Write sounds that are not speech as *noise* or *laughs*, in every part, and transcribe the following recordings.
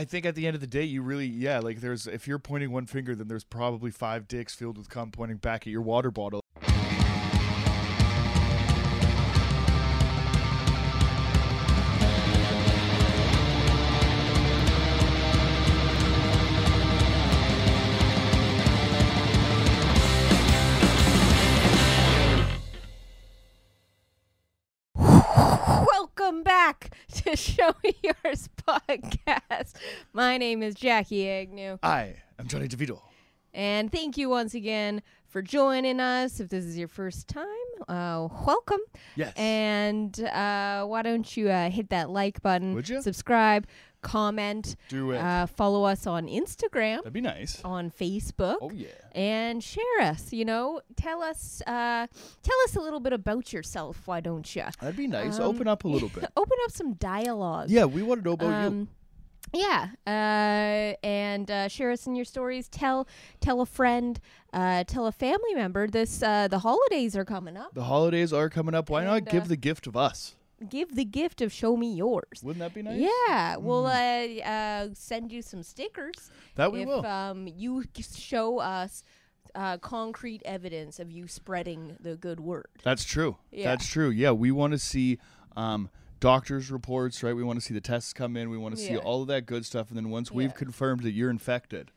I think at the end of the day, you really, yeah, like there's, if you're pointing one finger, then there's probably five dicks filled with cum pointing back at your water bottle. To *laughs* Show Me Yours *laughs* podcast. My name is Jackie Agnew, I am Jonny DiVito. and thank you once again for joining us. If this is your first time, uh, welcome. Yes. And uh, why don't you uh, hit that like button, Would ya? subscribe, comment, Do it. uh, follow us on Instagram, That'd be nice. on Facebook. Oh, yeah. and share us. You know, tell us, uh, tell us a little bit about yourself. Why don't you? That'd be nice. Um, Open up a little bit. *laughs* Open up some dialogue. Yeah, we want to know about you. Um, yeah, uh, and uh, share us in your stories. Tell tell a friend, uh, tell a family member. This uh, the holidays are coming up. The holidays are coming up. Why not give uh, the gift of us? Give the gift of show me yours. Wouldn't that be nice? Yeah, we'll uh, uh, send you some stickers That we if will. um you show us uh, concrete evidence of you spreading the good word. That's true. Yeah. That's true. Yeah, we want to see um, doctors' reports, right? We want to see the tests come in. We want to see all of that good stuff. And then once we've confirmed that you're infected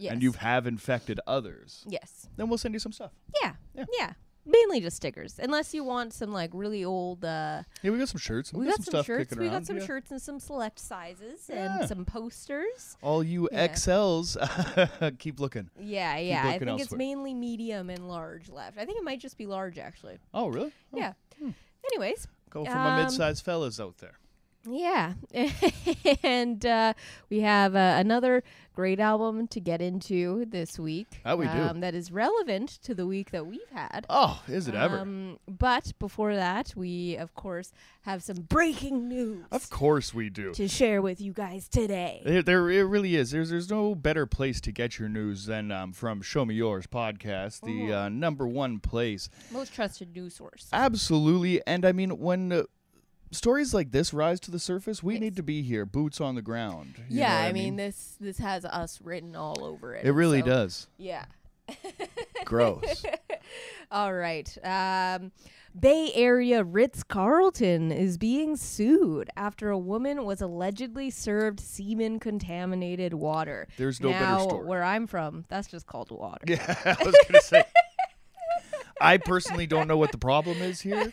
Yes. and you have infected others, yes. then we'll send you some stuff. Yeah. Yeah. Yeah. Mainly just stickers, unless you want some like really old. Uh, Yeah, we got some shirts. we got some, some stuff shirts. We around. got some yeah. shirts and some select sizes Yeah. and some posters. All you Yeah. XLs, *laughs* keep looking. Yeah, yeah. I looking think it's mainly medium and large left. I think it might just be large actually. Oh, really? Oh, Yeah. Anyways, Go for my Um, mid-sized fellas out there. Yeah, *laughs* and uh, we have uh, another great album to get into this week. That we do. Um, that is relevant to the week that we've had. Oh, is it ever? Um, but before that, we of course have some breaking news Of course we do. to share with you guys today. There, there, it really is. There's, there's no better place to get your news than um, from Show Me Yours podcast, the uh, number one place. Most trusted news source. Absolutely, and I mean when uh, stories like this rise to the surface, we Yes. need to be here, boots on the ground. you know yeah, what I mean, this this has us written all over it. it really so- does. Yeah. *laughs* Gross. All right. Um, Bay Area Ritz Carlton is being sued after a woman was allegedly served semen contaminated water. There's no better now, story. where I'm from, that's just called water. *laughs* Yeah, I was gonna say. *laughs* I personally don't know what the problem is here.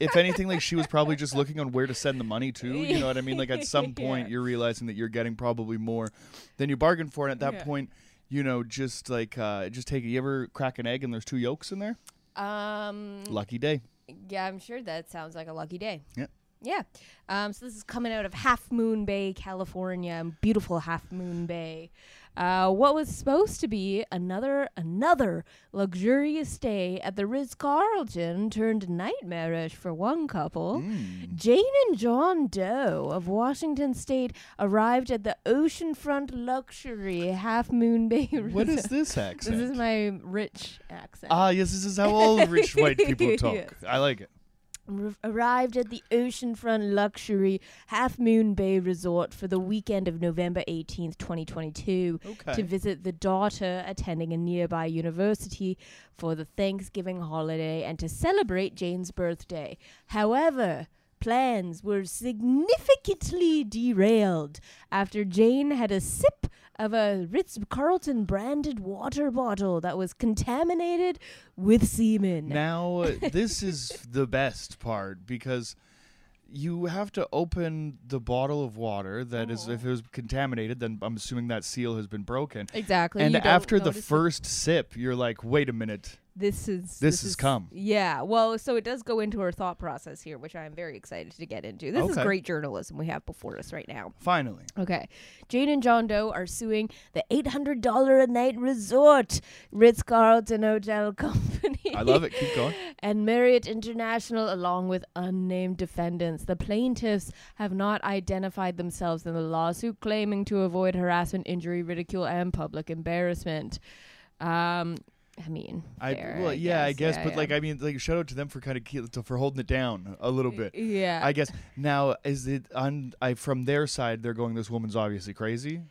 If anything, like she was probably just looking on where to send the money to. You know what I mean? Like at some *laughs* point, Yeah. you're realizing that you're getting probably more than you bargained for, and at that Yeah. point, you know, just like uh, just take. it. You ever crack an egg and there's two yolks in there? Um, Lucky day. yeah, I'm sure that sounds like a lucky day. Yeah. Yeah. Um, so this is coming out of Half Moon Bay, California, beautiful Half Moon Bay. Uh, what was supposed to be another another luxurious stay at the Ritz Carlton turned nightmarish for one couple. Mm. Jane and John Doe of Washington State arrived at the oceanfront luxury Half Moon Bay. *laughs* What is This accent? This is my rich accent. Ah, yes, this is how all rich white people *laughs* talk. Yes. I like it. Arrived at the oceanfront luxury Half Moon Bay Resort for the weekend of November 18th, 2022, Okay. to visit the daughter attending a nearby university for the Thanksgiving holiday and to celebrate Jane's birthday. However, plans were significantly derailed after Jane had a sip of a Ritz Carlton branded water bottle that was contaminated with semen. Now, *laughs* this is the best part because you have to open the bottle of water that is, if it was contaminated, then I'm assuming that seal has been broken. Exactly. and after the notice it. first sip, you're like, wait a minute. This is This has come. Yeah. Well, so it does go into our thought process here, which I'm very excited to get into. This is great journalism we have before us right now. Finally. Okay. Jane and John Doe are suing the $800 a night resort Ritz Carlton Hotel *laughs* Company. I love it. Keep going. *laughs* and Marriott International, along with unnamed defendants. The plaintiffs have not identified themselves in the lawsuit, claiming to avoid harassment, injury, ridicule, and public embarrassment. Um, I mean, I fair, well, yeah, I guess, yeah, but yeah. like, I mean, like, shout out to them for kind of for holding it down a little bit. yeah. I guess now is it on? I from their side, they're going. This woman's obviously crazy.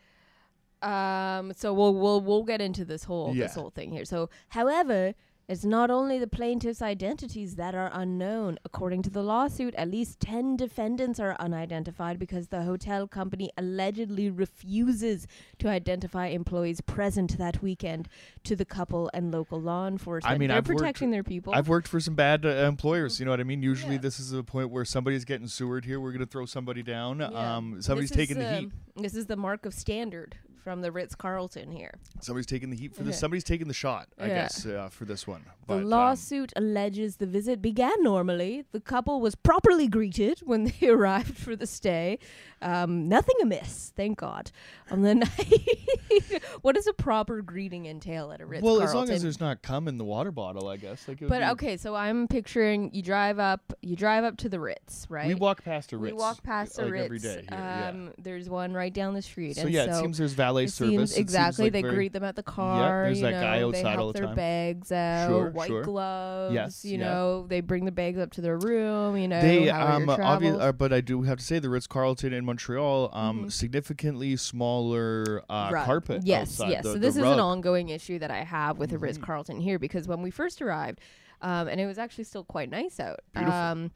Um, so we'll we'll we'll get into this whole Yeah. this whole thing here. So, however, it's not only the plaintiffs' identities that are unknown. According to the lawsuit, at least ten defendants are unidentified because the hotel company allegedly refuses to identify employees present that weekend to the couple and local law enforcement. I mean, they're I've worked- protecting their people. I've worked for some bad uh, employers. You know what I mean? Usually, Yeah. this is a point where somebody's getting sewered. Here, we're gonna throw somebody down. Yeah. Um, somebody's is, taking the heat. um, This is the mark of standard from the Ritz Carlton here. Somebody's taking the heat for this. Yeah. Somebody's taking the shot. I Yeah. guess uh, for this one. The But, um, lawsuit alleges the visit began normally. The couple was properly greeted when *laughs* they arrived for the stay. Um, nothing amiss, thank God. On the *laughs* night, what does a proper greeting entail at a Ritz well, as long as there's not cum in the water bottle, I guess. Like, but okay, so I'm picturing you drive up, you drive up to the Ritz, right? we walk past a Ritz. We walk past a like Ritz. every day here. yeah. um, There's one right down the street. So yeah, so it seems there's valet it service. seems exactly. like they very- greet them at the car. there's you that know, guy they outside all the their time. bags out. Sure, white sure. gloves. Yes, you yeah. know, they bring the bags up to their room. You know, They um obvious, uh, but I do have to say the Ritz Carlton in Montreal um Mhm. significantly smaller uh, carpet. Yes, outside, yes. the- so this is an ongoing issue that I have with the Ritz Mhm. Carlton here because when we first arrived, um, and it was actually still quite nice out. Beautiful. Um,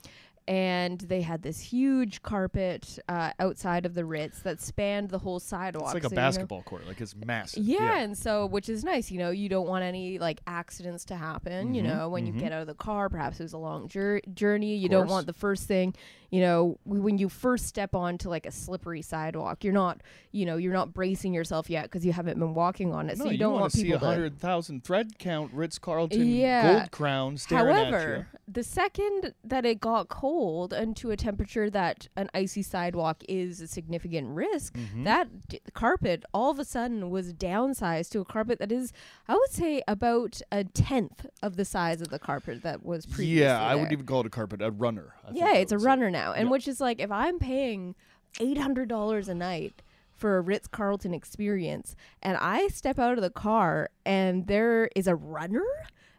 and they had this huge carpet uh, outside of the Ritz that spanned the whole sidewalk. It's like a so, you know- basketball court. Like it's massive. Yeah, and so which is nice, you know, you don't want any like accidents to happen, you Mhm, know, when mhm. you get out of the car, perhaps it was a long jour- journey, you don't want the first thing, you know, w- when you first step onto like a slippery sidewalk, you're not, you know, you're not bracing yourself yet because you haven't been walking on it. No, so you, don't want to see a hundred thousand thread count Ritz Carlton Yeah. gold crown staring at you. However, the second that it got cold and to a temperature that an icy sidewalk is a significant risk, Mhm. that d- carpet all of a sudden was downsized to a carpet that is, I would say, about a tenth of the size of the carpet that was previously. Yeah, I wouldn't even call it a carpet, a runner. I Yeah, it's a say. runner now, and Yeah. which is like if I'm paying eight hundred dollars a night for a Ritz Carlton experience, and I step out of the car and there is a runner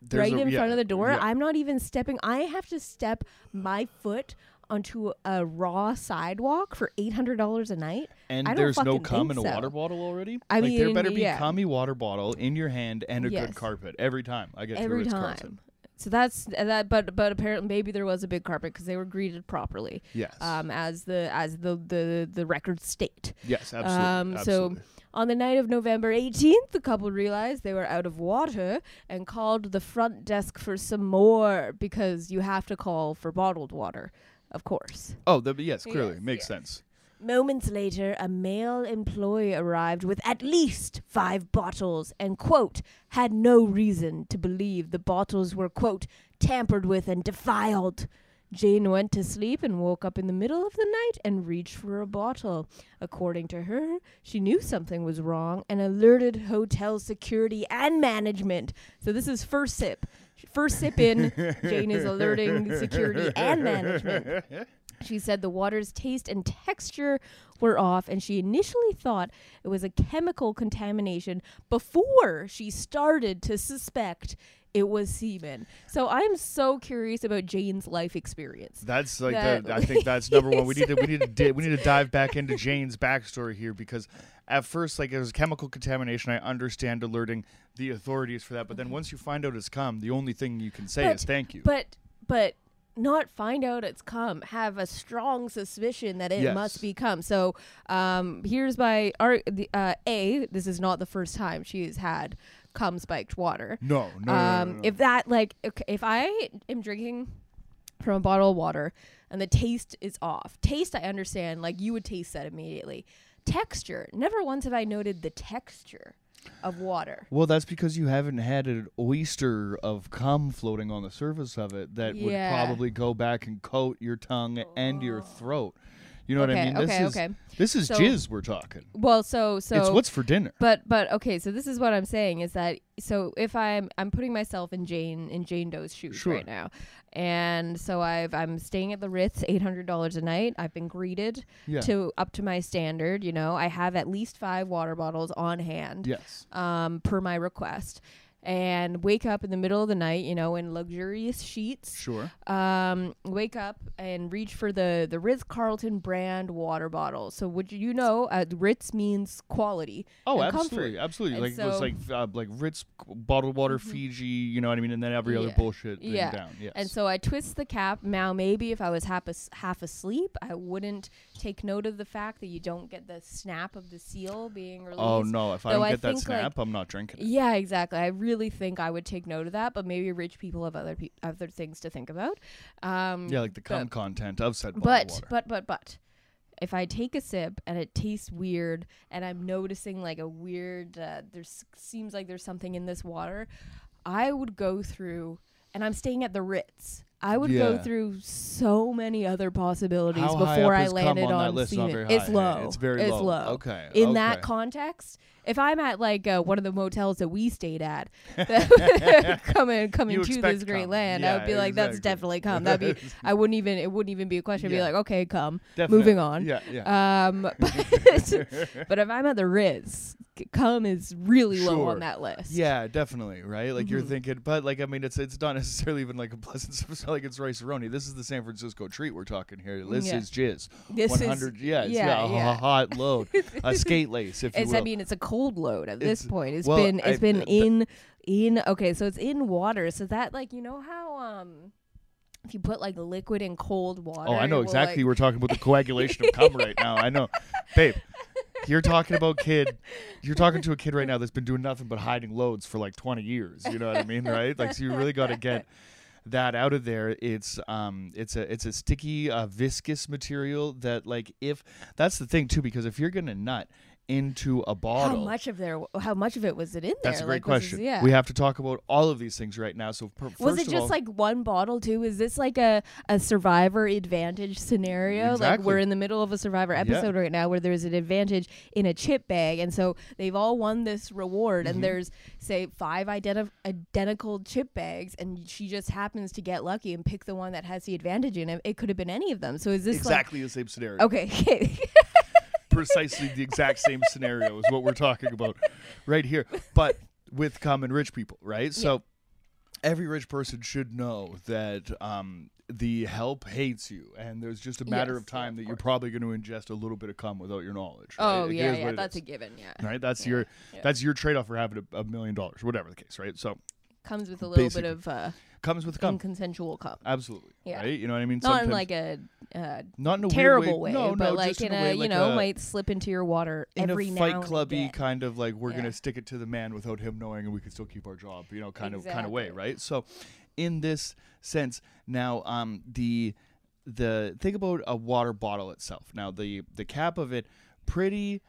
There's right a- in yeah, front of the door. yeah. I'm not even stepping. I have to step my foot onto a raw sidewalk for eight hundred dollars a night. and there's no cum in a so. water bottle already. I like there better be yeah. cummy water bottle in your hand and a Yes. good carpet every time I get every time. Carlton. So that's uh, that. But but apparently maybe there was a big carpet because they were greeted properly, Yes. um, as the as the the the records state. yes, absolutely. um, so- absolutely. On the night of November 18th, the couple realized they were out of water and called the front desk for some more because you have to call for bottled water, of course. oh, the, yes, clearly Yes, makes yes. sense. Moments later, a male employee arrived with at least five bottles and, quote, had no reason to believe the bottles were, quote, tampered with and defiled. Jane went to sleep and woke up in the middle of the night and reached for a bottle. According to her, she knew something was wrong and alerted hotel security and management. So this is first sip. First sip in, Jane is alerting security and management. She said the water's taste and texture were off, and she initially thought it was a chemical contamination before she started to suspect it was semen. So I'm so curious about Jane's life experience. That's like That- the, I think that's number one. We need to we need to *laughs* di- we need to dive back into Jane's backstory here because at first like it was chemical contamination. I understand alerting the authorities for that, but then once you find out it's come, the only thing you can say But- is thank you. But but not find out it's come. Have a strong suspicion that it Yes. must be come. So um, here's my art. The, uh, a this is not the first time she has had cum spiked water. no, no, no, no, um, no, no. if that like okay, if I am drinking from a bottle of water and the taste is off, taste I understand. Like you would taste that immediately. Texture. Never once have I noted the texture of water. Well, that's because you haven't had an oyster of cum floating on the surface of it that would probably go back and coat your tongue and your throat. You know what I mean? This okay, is okay. this is So- jizz we're talking. Well, so so it's what's for dinner. But but okay, so this is what I'm saying is that so if I'm I'm putting myself in Jane in Jane Doe's shoes Sure. right now, and so I've I'm staying at the Ritz, eight hundred dollars a night. I've been greeted Yeah. to up to my standard. You know, I have at least five water bottles on hand, yes. um, per my request. And wake up in the middle of the night, you know, in luxurious sheets. Sure. Um, wake up and reach for the the Ritz Carlton brand water bottle. So would you know, uh, Ritz means quality. Oh, and absolutely, comfort. absolutely. And like it was like uh, like Ritz bottled water, Mhm. Fiji. You know what I mean? And then every other Yeah. bullshit thing Yeah. down. Yes. And so I twist the cap. Now, maybe if I was half, as- half asleep, I wouldn't take note of the fact that you don't get the snap of the seal being released. oh no, if I Though don't I get that think, like- snap, I'm not drinking it. Yeah, exactly. I really think I would take note of that, but maybe rich people have other pe- other things to think about. Um, Yeah, like the cum content of said but water. but but but if I take a sip and it tastes weird and I'm noticing like a weird uh, there's seems like there's something in this water, I would go through and I'm staying at the Ritz. I would go through so many other possibilities How before I landed on, on, that list? It. It's low. It's very it's low. low. Okay. In okay. that context, if I'm at like uh, one of the motels that we stayed at, *laughs* *laughs* coming coming to this great land, I would be Yeah, like, that's definitely come. That'd be *laughs* I wouldn't even it wouldn't even be a question. I'd be like, okay, come. Definitely. moving on. Yeah, yeah. Um, but, but if I'm at the Ritz, c- cum is really low on that list. Yeah, definitely, right? Like you're Mhm. thinking, but like I mean, it's it's not *laughs* necessarily even like a pleasant. *laughs* It's not like it's rice roni. This is the San Francisco treat we're talking here. This Yeah. is jizz. this One is. hundred. Yeah, it's, yeah, yeah, a hot load, a *laughs* skate lace, if you It's, will. I mean, it's a cold load at this point. It's well, been it's I- been uh, th- in in okay, so it's in water. So that like you know how um if you put like liquid in cold water. oh, I know exactly. like- we're talking about the coagulation of cum right now. I know, babe. You're talking about kid. You're talking to a kid right now that's been doing nothing but hiding loads for like 20 years. You know what I mean, right? Like, so you really got to get that out of there. It's um, it's a it's a sticky, uh, viscous material that like if that's the thing too, because if you're gonna nut into a bottle. how much of there? How much of it was it in there? that's a great Like, question. yeah. We have to talk about all of these things right now. So per, Was it just all, like one bottle too? Is this like a, a survivor advantage scenario? Like we're in the middle of a survivor episode right now where there's an advantage in a chip bag and so they've all won this reward Mhm. and there's say five identi- identical chip bags and she just happens to get lucky and pick the one that has the advantage in it. It could have been any of them. So is this exactly the same scenario? Okay. *laughs* precisely the exact same scenario is what we're talking about right here, but with common rich people, right? So every rich person should know that um, the help hates you, and there's just a matter Yes, of yeah, time of that you're probably going to ingest a little bit of cum without your knowledge. right? oh it yeah, yeah, that's a given, yeah. right. That's Yeah, your yeah. that's your trade off for having a, a million dollars, whatever the case, right? So Comes with a little bit of uh comes with cum, inconsensual cum. absolutely, Yeah. right? You know what I mean? Not in like a uh, not in a terrible way, way, no, but no, like just in a, way, you like know a, might slip into your water in every a fight clubby kind of like we're Yeah. gonna stick it to the man without him knowing and we can still keep our job you know kind of kind of way right so in this sense now um the the think about a water bottle itself now the the cap of it pretty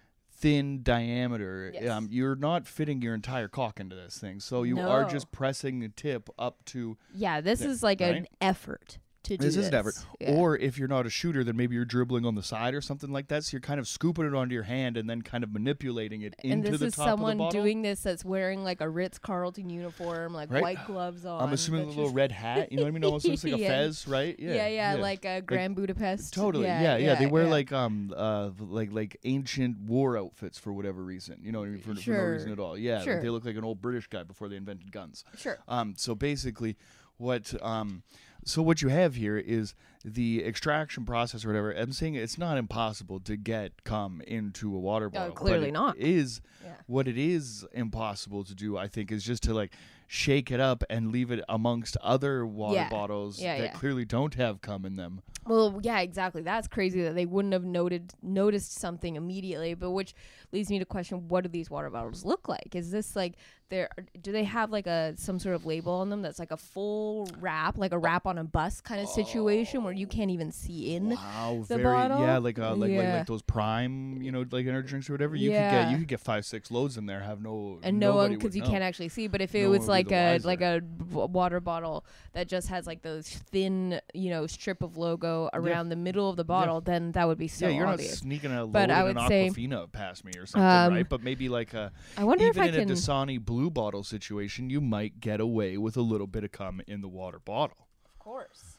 thin diameter. Yes. um you're not fitting your entire cock into this thing. So you are just pressing the tip up to Yeah, this Yeah, is like an effort to do this this. is an effort. Yeah. Or if you're not a shooter, then maybe you're dribbling on the side or something like that. So you're kind of scooping it onto your hand and then kind of manipulating it and into the top of the And this is someone doing this that's wearing like a Ritz Carlton uniform, like Right. white gloves on. I'm assuming a little red hat. You know what I mean? Almost looks like a *laughs* Yeah. fez, right? yeah, yeah, like a Grand Budapest. totally. Yeah, Yeah, yeah. They wear yeah. like um uh like like ancient war outfits for whatever reason. You know what I mean? For, for no reason at all. Yeah, like Sure. they look like an old British guy before they invented guns. sure. Um, so basically, what um, so what you have here is the extraction process or whatever. I'm saying it's not impossible to get cum into a water oh, bottle. Oh, clearly it not. Is Yeah. what it is impossible to do. I think is just to like shake it up and leave it amongst other water Yeah. bottles Yeah, that clearly don't have cum in them. Well, yeah, exactly. That's crazy that they wouldn't have noted noticed something immediately. But which leads me to question: What do these water bottles look like? Is this like there? Do they have like a some sort of label on them that's like a full wrap, like a wrap on a bus kind of situation where you can't even see in? Wow, the very bottle? yeah, like uh, like, like Yeah. like those prime, you know, like energy drinks or whatever. You could Yeah. get you could get five six loads in there, have no and no one because you know. can't actually see. But if it No was like a wiser. like a water bottle that just has like those thin, you know, strip of logo around the middle of the bottle, then that would be so yeah, you're obvious. not sneaking a But load I in would an say- Aquafina past me or something, Um, right? But maybe like a I wonder even if I in can. a Dasani blue bottle situation, you might get away with a little bit of cum in the water bottle. of course.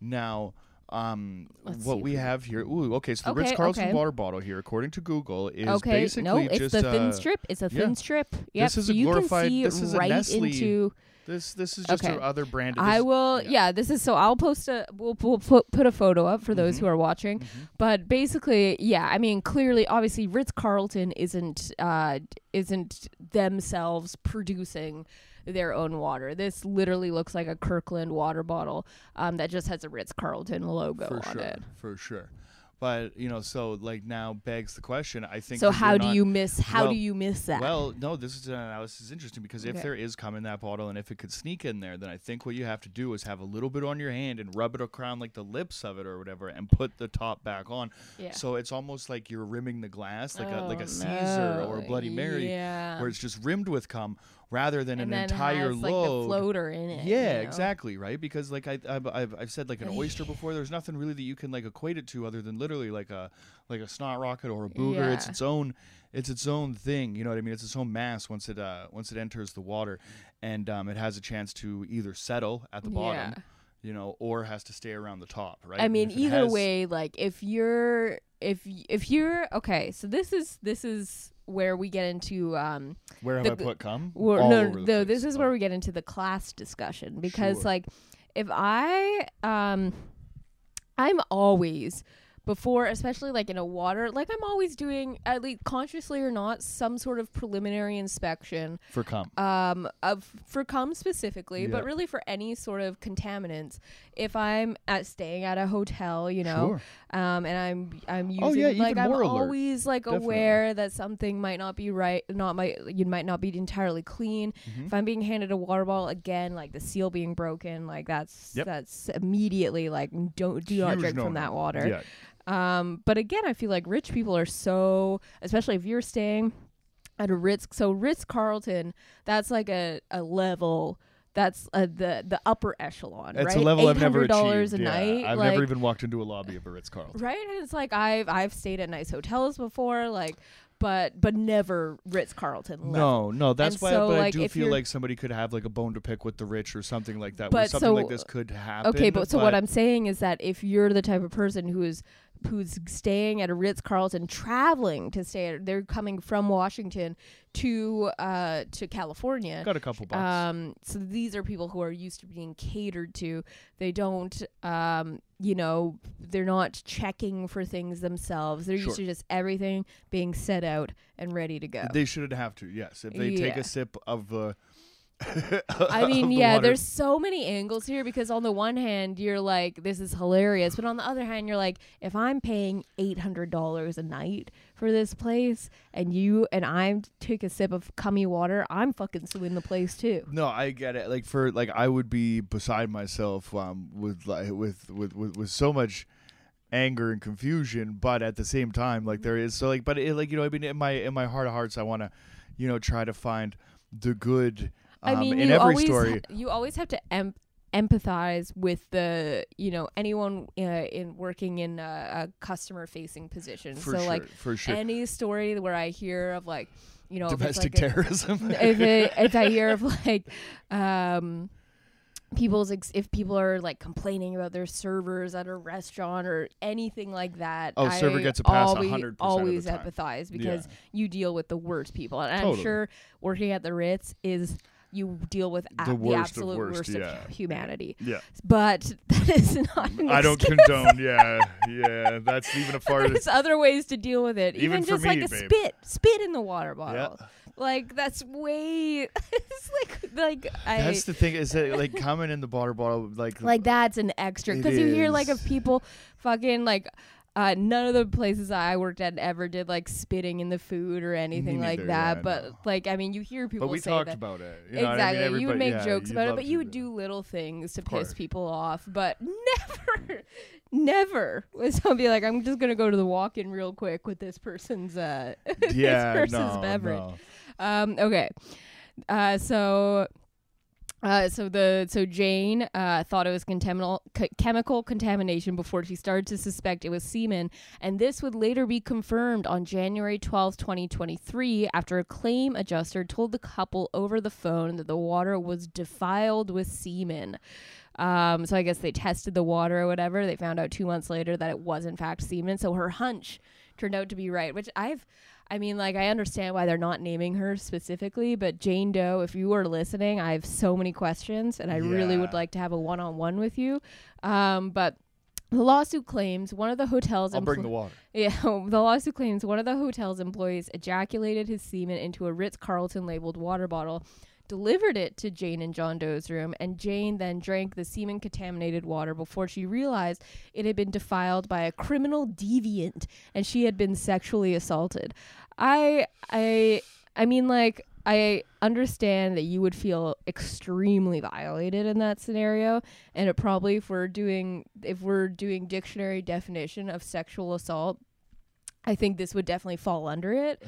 Now, um, Let's what see we we- have here. Ooh, okay. So the Okay, Ritz Carlton okay. water bottle here, according to Google, is okay, basically no, it's just the thin uh, strip. It's a yeah. thin strip. Yep. This is so a you glorified- can see this is a right Nestle into. This this is just Okay. other brand. of I will. yeah. Yeah. this is so. I'll post a. We'll, we'll put put a photo up for those Mhm. who are watching. Mhm. But basically, yeah. I mean, clearly, obviously, Ritz Carlton isn't uh isn't themselves producing their own water. This literally looks like a Kirkland water bottle um, that just has a Ritz Carlton logo for on sure, it. for sure. But you know, so like now begs the question. I think. So how do not- you miss? How well- do you miss that? Well, no, this is uh, this is interesting because if there is cum in that bottle and if it could sneak in there, then I think what you have to do is have a little bit on your hand and rub it around like the lips of it or whatever, and put the top back on. yeah. So it's almost like you're rimming the glass, like a like Oh, a Caesar or a. Bloody Mary, Yeah. where it's just rimmed with cum rather than and an entire has, like load. the floater in it. yeah, you know? exactly, right? Because like I, I've, I've, I've said like an oyster *sighs* before. There's nothing really that you can like equate it to other than literally like a like a snot rocket or a booger. It's Yeah. its own, it's its own thing. You know what I mean? It's its own mass once it uh once it enters the water, and um it has a chance to either settle at the bottom, Yeah. you know, or has to stay around the top, right? I mean, either has- way, like if you're if if you're okay, so this is this is where we get into um where have the I put come? All no, the no, this is where we get into the class discussion because, Sure. like, if I, um, I'm always before, especially like in a water, like I'm always doing, at least consciously or not, some sort of preliminary inspection for cum. um of for cum specifically but really for any sort of contaminants if i'm at staying at a hotel you know Sure. um and i'm i'm using Oh, yeah, like i'm alert. always like Definitely. aware that something might not be right not might you might not be entirely clean Mhm. if i'm being handed a water bottle again like the seal being broken like that's Yep. that's immediately like don't do not drink from no-no. that water Yeah. Um, but again, I feel like rich people are so, especially if you're staying at a Ritz. So Ritz Carlton, that's like a, a level. That's uh, the the upper echelon, It's right? a level I've never dollars achieved. a yeah. night. I've like, never even walked into a lobby of a Ritz Carlton. right. And it's like I've I've stayed at nice hotels before, like, but but never Ritz Carlton. No, no, that's And why. so, but I do feel like somebody could have like a bone to pick with the rich or something like that. But something like this could happen. Okay, but so what I'm saying is that if you're the type of person who is who's staying at a Ritz Carlton, traveling to stay at, they're coming from Washington to uh to California. got a couple bucks. Um, so these are people who are used to being catered to. They don't, um, you know, they're not checking for things themselves. They're Sure. used to just everything being set out and ready to go. They shouldn't have to. Yes, if they take a sip of the. I *laughs* mean, yeah, water. there's so many angles here because on the one hand, you're like, this is hilarious. But on the other hand, you're like, if I'm paying $800 a night for this place and you and I take a sip of cummy water, I'm fucking suing the place too. No, I get it. Like for like, I would be beside myself um, with like with, with with with so much anger and confusion, but at the same time, like there is so like, but it, like you know, I mean, in my in my heart of hearts, I want to, you know, try to find the good. Um, I mean, in you every always story. you always have to em- empathize with the you know anyone uh, in working in a, a customer facing position. for so sure, like for sure. any story where I hear of like you know Domestic like a- terrorism. *laughs* if it, if I hear of *laughs* like um people's ex- if people are like complaining about their servers at a restaurant or anything like that Oh, I server gets a pass always, 100% of the always empathize Yeah. because you deal with the worst people and I'm sure working at the Ritz is you deal with a- The the, absolute worst, worst, yeah. of humanity yeah. but *laughs* that is not mm, an I don't condone. Yeah, yeah. That's even a *laughs* far. There's other ways to deal with it. Even Even, just like a babe. spit, spit in the water Yeah. bottle. Like that's way. *laughs* it's like like I That's the thing is that like coming in the water bottle like like that's an extra because you hear like of people fucking like. Uh, none of the places I worked at ever did like spitting in the food or anything like that. yeah, but no. like, I mean, you hear people But we say talked that about it. You know exactly. I mean? you would make yeah, jokes about it, but you would do little things to piss people off. But *laughs* never, never was somebody like, I'm just gonna go to the walk-in real quick with this person's uh. *laughs* Yeah, this person's no, beverage. no. Um, okay. Uh, so. Uh, so the so Jane uh, thought it was contaminal, c- chemical contamination before she started to suspect it was semen, and this would later be confirmed on January twelfth, twenty twenty three, after a claim adjuster told the couple over the phone that the water was defiled with semen. Um, so I guess they tested the water or whatever. They found out two months later that it was in fact semen. So her hunch turned out to be right, which I've. I mean, like, I understand why they're not naming her specifically, but Jane Doe, if you are listening, I have so many questions and I really would like to have a one on one with you. Um, but the lawsuit claims one of the hotels I'll bring the water. *laughs* yeah, the lawsuit claims one of the hotel's employees ejaculated his semen into a Ritz Carlton labeled water bottle, delivered it to Jane and John Doe's room, and Jane then drank the semen contaminated water before she realized it had been defiled by a criminal deviant and she had been sexually assaulted. I I I mean like I understand that you would feel extremely violated in that scenario and it probably if we're doing if we're doing dictionary definition of sexual assault I think this would definitely fall under it.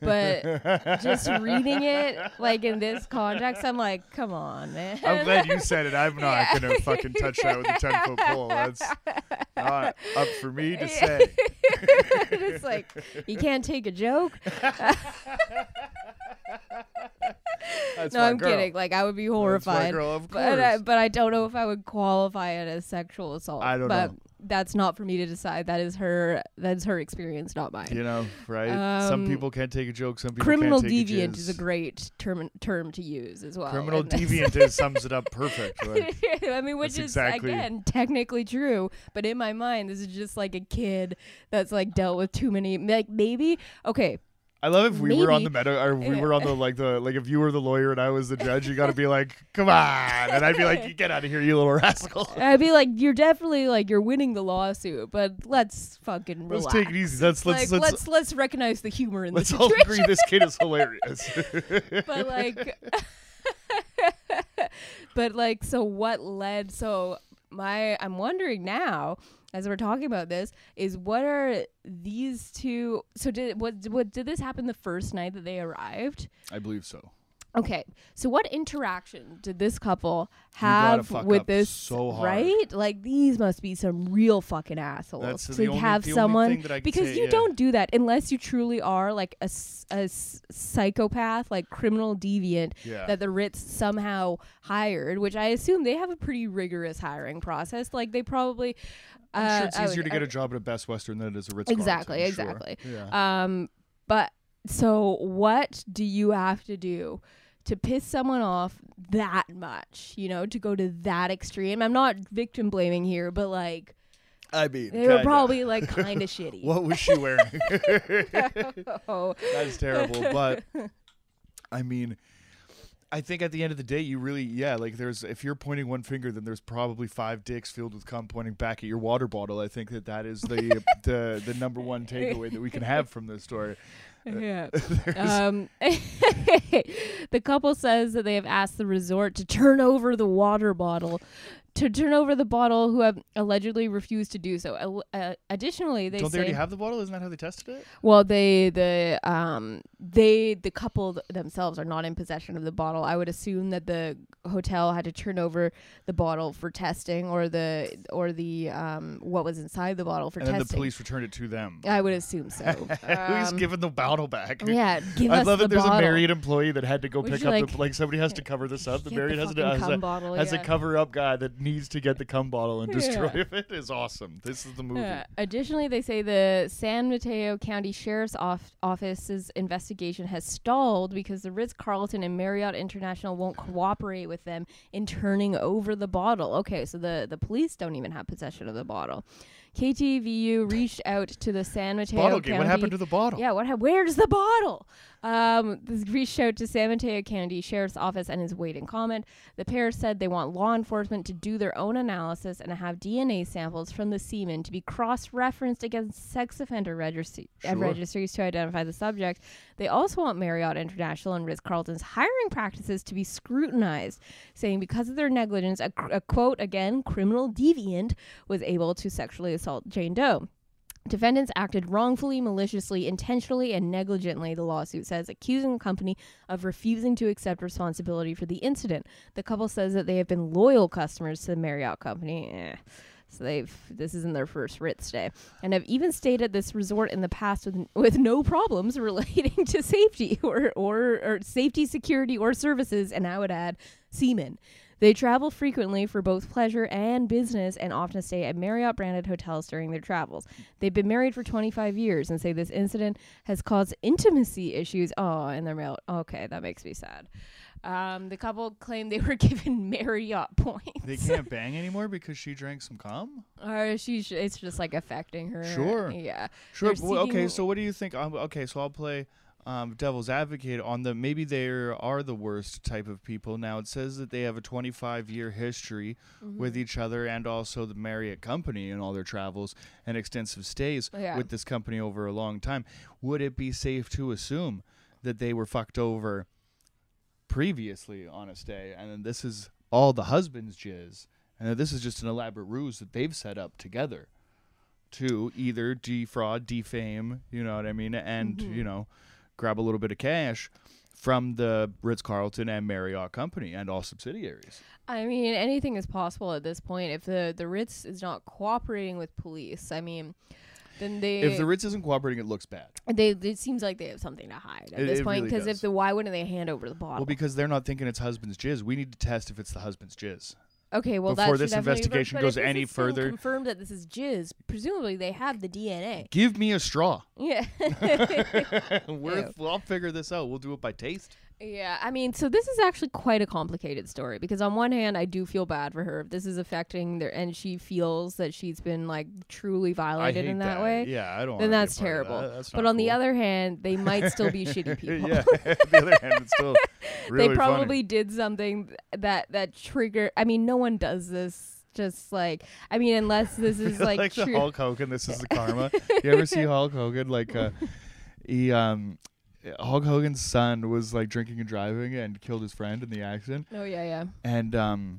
But just reading it like in this context, I'm like, come on, man. I'm glad you said it. I'm not Yeah. gonna fucking touch that with a ten foot pole. That's not up for me to say. *laughs* it's like you can't take a joke. *laughs* That's no, my I'm girl. kidding. Like I would be horrified. girl, But uh, I, but I don't know if I would qualify it as sexual assault. I don't but know. That's not for me to decide. That is her. That's her experience, not mine. You know, right? some Um, people can't take a joke. Some people Criminal can't take deviant a is a great term term to use as well. Criminal *laughs* deviant is, sums it up perfect. *laughs* I mean, which That's is exactly- again technically true, but in my mind, this is just like a kid that's like dealt with too many. Like maybe okay, I love if we were on the Maybe. meta, or we were on the *laughs* like the like if you were the lawyer and I was the judge, you got to be like, come on, and I'd be like, get out of here, you little *laughs* rascal. I'd be like, you're definitely like you're winning the lawsuit, but let's fucking relax. Let's take it easy. Let's let's like, let's let's let's recognize the humor in let's the all situation. agree this kid is hilarious. *laughs* but like but like so what led so my i'm wondering now as we're talking about this is what are these two so did what what did this happen the first night that they arrived I believe so. Okay so what interaction did this couple have with this so hard. right like these must be some real fucking assholes That's to only- have someone thing that I because say, you yeah. don't do that unless you truly are like a, a psychopath like criminal deviant Yeah. that the Ritz somehow hired, which I assume they have a pretty rigorous hiring process. Like they probably. I'm uh, sure it's easier would- to get a job at a Best Western than it is a Ritz. Exactly, sure. exactly. Yeah. Um, but so what do you have to do? To piss someone off that much, you know, to go to that extreme. I'm not victim blaming here, but like I mean, they were kinda. probably like *laughs* kind of shitty. What was she wearing? *laughs* *laughs* oh, That's terrible. But I mean, I think at the end of the day, you really, yeah, like there's, if you're pointing one finger, then there's probably five dicks filled with cum pointing back at your water bottle. I think that that is the the the number one takeaway that we can have from this story. Yeah. *laughs* Um, *laughs* the couple says that they have asked the resort to turn over the water bottle, to turn over the bottle who have allegedly refused to do so. Al- Uh, additionally, they don't say they already have the bottle? Isn't that how they tested it? well, they the um they the couple th- themselves are not in possession of the bottle. I would assume that the hotel had to turn over the bottle for testing, or the or the um what was inside the bottle for testing. and then testing. the police returned it to them. I would assume so. *laughs* Who's Um, giving the bottle back? yeah, give I us love the that there's bottle. a Marriott employee that had to go Would pick up like- the like somebody has to *laughs* cover this up. The Get Marriott has, fucking to, has, a, bottle, has a cover up guy that needs to get the cum bottle and *laughs* destroy Yeah. it. Is awesome. This is the movie. Uh, additionally, they say the San Mateo County Sheriff's off- Office's investigation has stalled because the Ritz Carlton and Marriott International won't cooperate with them in turning over the bottle. Okay, so the, the police don't even have possession of the bottle. KTVU reached out to the San Mateo bottle County. game. What happened to the bottle? Yeah, what? Ha- where's the bottle? Um, this reached out to San Mateo County Sheriff's Office and is waiting comment. The pair said they want law enforcement to do their own analysis and have DNA samples from the semen to be cross-referenced against sex offender registry- uh, Sure. registries to identify the subject. They also want Marriott International and Ritz Carlton's hiring practices to be scrutinized, saying because of their negligence, a, cr- a quote again criminal deviant was able to sexually assault Jane Doe. Defendants acted wrongfully, maliciously, intentionally, and negligently, the lawsuit says, accusing the company of refusing to accept responsibility for the incident. The couple says that they have been loyal customers to the Marriott company. Eh. So they've this isn't their first Ritz day, and have even stayed at this resort in the past with with no problems *laughs* relating to safety or or, or safety, security, or services. And I would add semen. They travel frequently for both pleasure and business and often stay at Marriott branded hotels during their travels. They've been married for 25 years and say this incident has caused intimacy issues. Oh, and they're married. Okay, that makes me sad. Um, the couple claimed they were *laughs* given Marriott points. They can't bang anymore because she drank some cum. or she, sh- it's just like affecting her. Sure. Yeah. Sure. Okay. So what do you think? Um, okay. So I'll play um, devil's advocate on the maybe they are the worst type of people. Now it says that they have a 25 year history Mm-hmm. with each other and also the Marriott company and all their travels and extensive stays Yeah. with this company over a long time. Would it be safe to assume that they were fucked over previously on a stay and then this is all the husband's jizz and that this is just an elaborate ruse that they've set up together to either defraud, defame, you know what I mean, and Mhm. you know, grab a little bit of cash from the Ritz Carlton and Marriott company and all subsidiaries. I mean, anything is possible at this point. If the the Ritz is not cooperating with police, I mean, then they If the Ritz isn't cooperating, it looks bad. they it seems like they have something to hide at It- this it point. Because does. if the why wouldn't they hand over the bottle? Well, because they're not thinking it's husband's jizz. We need to test if it's the husband's jizz. Okay, well before this investigation goes any further- confirmed that this is jizz. Presumably they have the DNA. Give me a straw. Yeah. *laughs* *laughs* We're, I'll figure this out. We'll do it by taste. Yeah, I mean, so this is actually quite a complicated story because on one hand, I do feel bad for her. if This is affecting their, and she feels that she's been like truly violated in that, way. Yeah, I don't. Then that's terrible. that. That's But on the other hand, they might still be shitty *laughs* *laughs* people. yeah. on the other hand, it's still *laughs* really they probably funny. did something that that trigger. I mean, no one does this. Just like I mean, unless this is like, like the true. Hulk Hogan. This is the karma. you ever see Hulk Hogan? Like, uh, he um, Hulk Hogan's son was like drinking and driving and killed his friend in the accident. oh yeah, yeah. And um,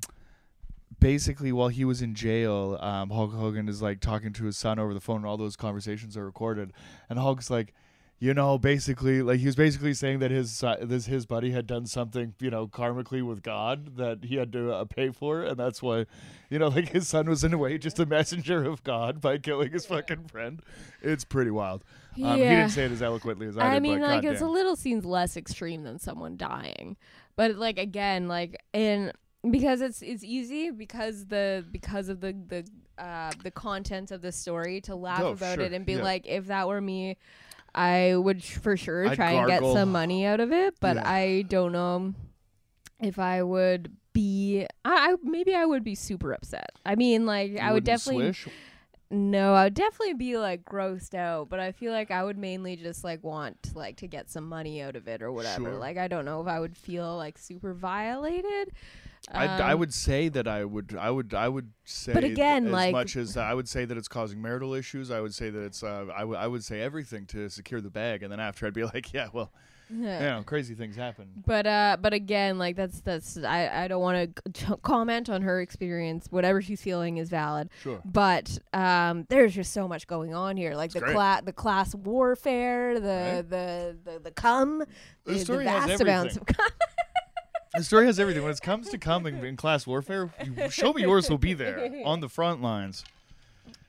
basically, while he was in jail, um, Hulk Hogan is like talking to his son over the phone, and all those conversations are recorded. And Hulk's like. You know, basically, like he was basically saying that his uh, this his buddy had done something, you know, karmically with God that he had to uh, pay for, and that's why, you know, *laughs* like his son was in a way just a messenger of God by killing his fucking friend. It's pretty wild. Um, he didn't say it as eloquently as I, I did. mean, but like it's a little seems less extreme than someone dying, but like again, like in because it's it's easy because the because of the the uh the content of the story to laugh Oh, about sure, it and be yeah. like, if that were me, I would sh- for sure I'd try and get gargle. some money out of it, but Yeah. I don't know if I would be. I, I maybe I would be super upset. I mean, like I would definitely. swish? No, I would definitely be like grossed out, but I feel like I would mainly just like want like to get some money out of it or whatever. Sure. Like I don't know if I would feel like super violated. I, I Um, would say that I would I would I would say But again, as like- much as I would say that it's causing marital issues I would say that it's uh, I would I would say everything to secure the bag and then after I'd be like *laughs* yeah well yeah. you know crazy things happen But uh, but again, like that's that's I I don't want to comment on her experience. Whatever she's feeling is valid. sure But um, there's just so much going on here, like the class the class warfare, the Right. the, the the cum, The the, vast amounts of cum. *laughs* the story has everything when it comes to coming in class warfare you, show me yours will be there on the front lines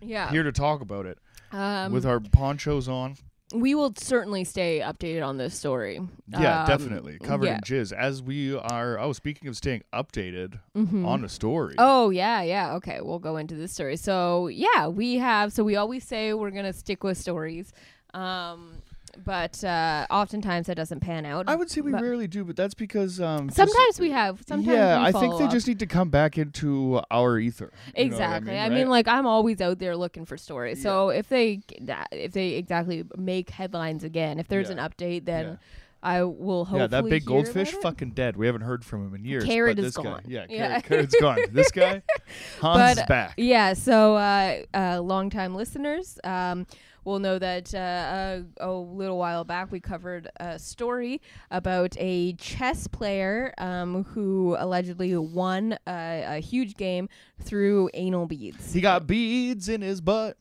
yeah. here to talk about it Um, with our ponchos on we will certainly stay updated on this story. yeah Um, definitely covered yeah. in jizz as we are oh speaking of staying updated Mhm. on a story Oh yeah, yeah. Okay, we'll go into this story. So yeah, we have. So we always say we're gonna stick with stories, um, but uh, oftentimes that doesn't pan out. I would say we But rarely do, but that's because um, sometimes we have. Sometimes yeah, I think they up. just need to come back into our ether. You know what Exactly. I I mean, mean, like I'm always out there looking for stories. So if they if they exactly make headlines again, if there's Yeah. an update, then Yeah. I will hopefully yeah, that big goldfish, fucking dead. We haven't heard from him in years. Carrot but is gone. Guy, yeah, Yeah. Carrot, Carrot's gone. *laughs* This guy, Hans But, back. Yeah, so uh, uh, longtime listeners um, will know that uh, a, a little while back we covered a story about a chess player um, who allegedly won a, a huge game through anal beads. He got beads in his butt.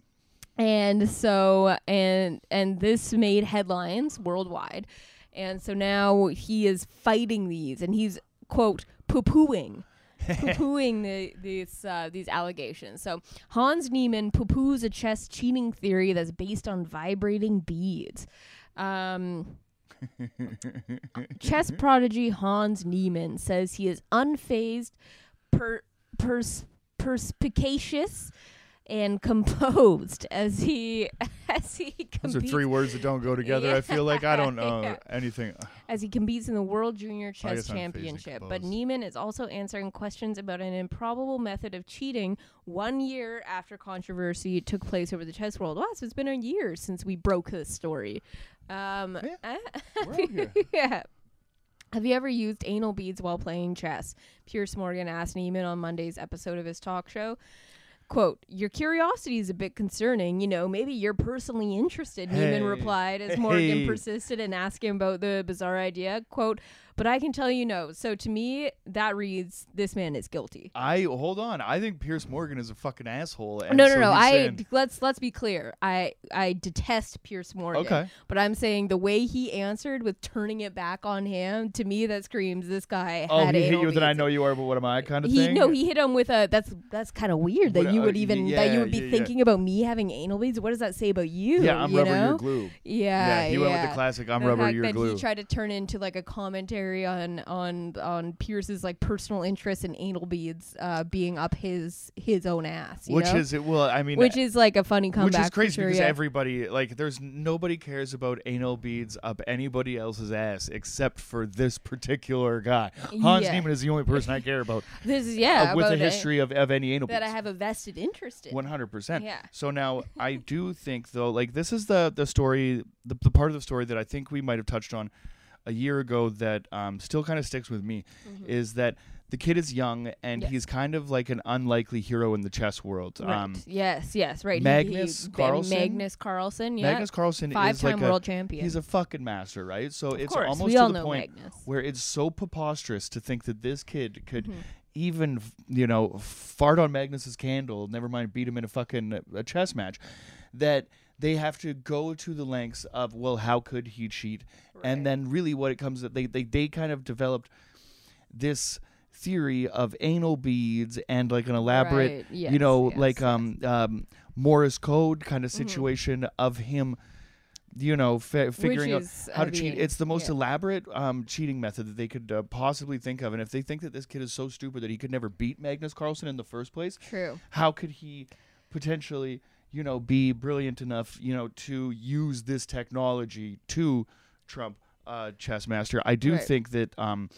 and so and and this made headlines worldwide and so now he is fighting these and he's quote poo-pooing poo-pooing the, these uh, these allegations. So hans niemann poo-poos a chess cheating theory that's based on vibrating beads. Um *laughs* Chess prodigy Hans Niemann says he is unfazed per, pers, perspicacious and *laughs* composed as he *laughs* as he Those are three words that don't go together. I feel like I don't *laughs* know Yeah. anything. *sighs* as he competes in the World Junior Chess guess I'm phasing Championship. But. Niemann is also answering questions about an improbable method of cheating one year after controversy took place over the chess world. Wow, so it's been a year since we broke this story. Um, Yeah, uh, we're out here. yeah. Have you ever used anal beads while playing chess? Piers Morgan asked Niemann on Monday's episode of his talk show. Quote, Your curiosity is a bit concerning. You know, maybe you're personally interested, Hey. Niemann replied as Morgan Hey. persisted in asking about the bizarre idea. Quote, But I can tell you no. So to me, that reads, This man is guilty. I hold on. I think Piers Morgan is a fucking asshole. and no, no, so no. I saying- let's let's be clear. I I detest Piers Morgan. Okay. But I'm saying the way he answered with turning it back on him, to me that screams this guy Oh, had he hit you with an "I know you are, but what am I?" kind of He thing. no, he hit him with a that's that's kind of weird that What, you uh, would y- even that you would be yeah, yeah. thinking about me having anal beads. What does that say about you? yeah, I'm you rubber, know? you're glue. Yeah, yeah, he went with the classic. I'm the rubber, you're glue. he tried to turn into like a commentary on on on Piers's like personal interest in anal beads uh, being up his his own ass, you which know? is it? well, I mean, which is like a funny comeback. which is crazy sure, because yeah. everybody like there's nobody cares about anal beads up anybody else's ass except for this particular guy. Hans Yeah. Niemann is the only person I care about *laughs* this is yeah uh, with a history of, of any anal that I have a vested interest in. One hundred percent. Yeah. So now *laughs* I do think though, like this is the the story, the, the part of the story that I think we might have touched on a year ago that um, still kind of sticks with me, is that the kid is young and Mm-hmm. Yes. he's kind of like an unlikely hero in the chess world. Right. Um, yes, yes, right. He- Magnus he, Carlsen? Magnus Carlsen, yeah. Magnus Carlsen Five-time like world a, champion. He's a fucking master, right? So of it's course, almost we to all the know point Magnus. where it's so preposterous to think that this kid could Mhm. even, you know, fart on Magnus's candle, never mind beat him in a fucking a chess match, that they have to go to the lengths of, well, how could he cheat? And then really what it comes to, they, they, they kind of developed this theory of anal beads and like an elaborate Right, yes, you know yes, like yes. um um morse code kind of Mhm. situation of him you know figuring out how to cheat it's the most yeah. elaborate um cheating method that they could uh, possibly think of and if they think that this kid is so stupid that he could never beat magnus carlsen in the first place True. how could he potentially you know be brilliant enough you know to use this technology to trump uh chess master i do Right. think that um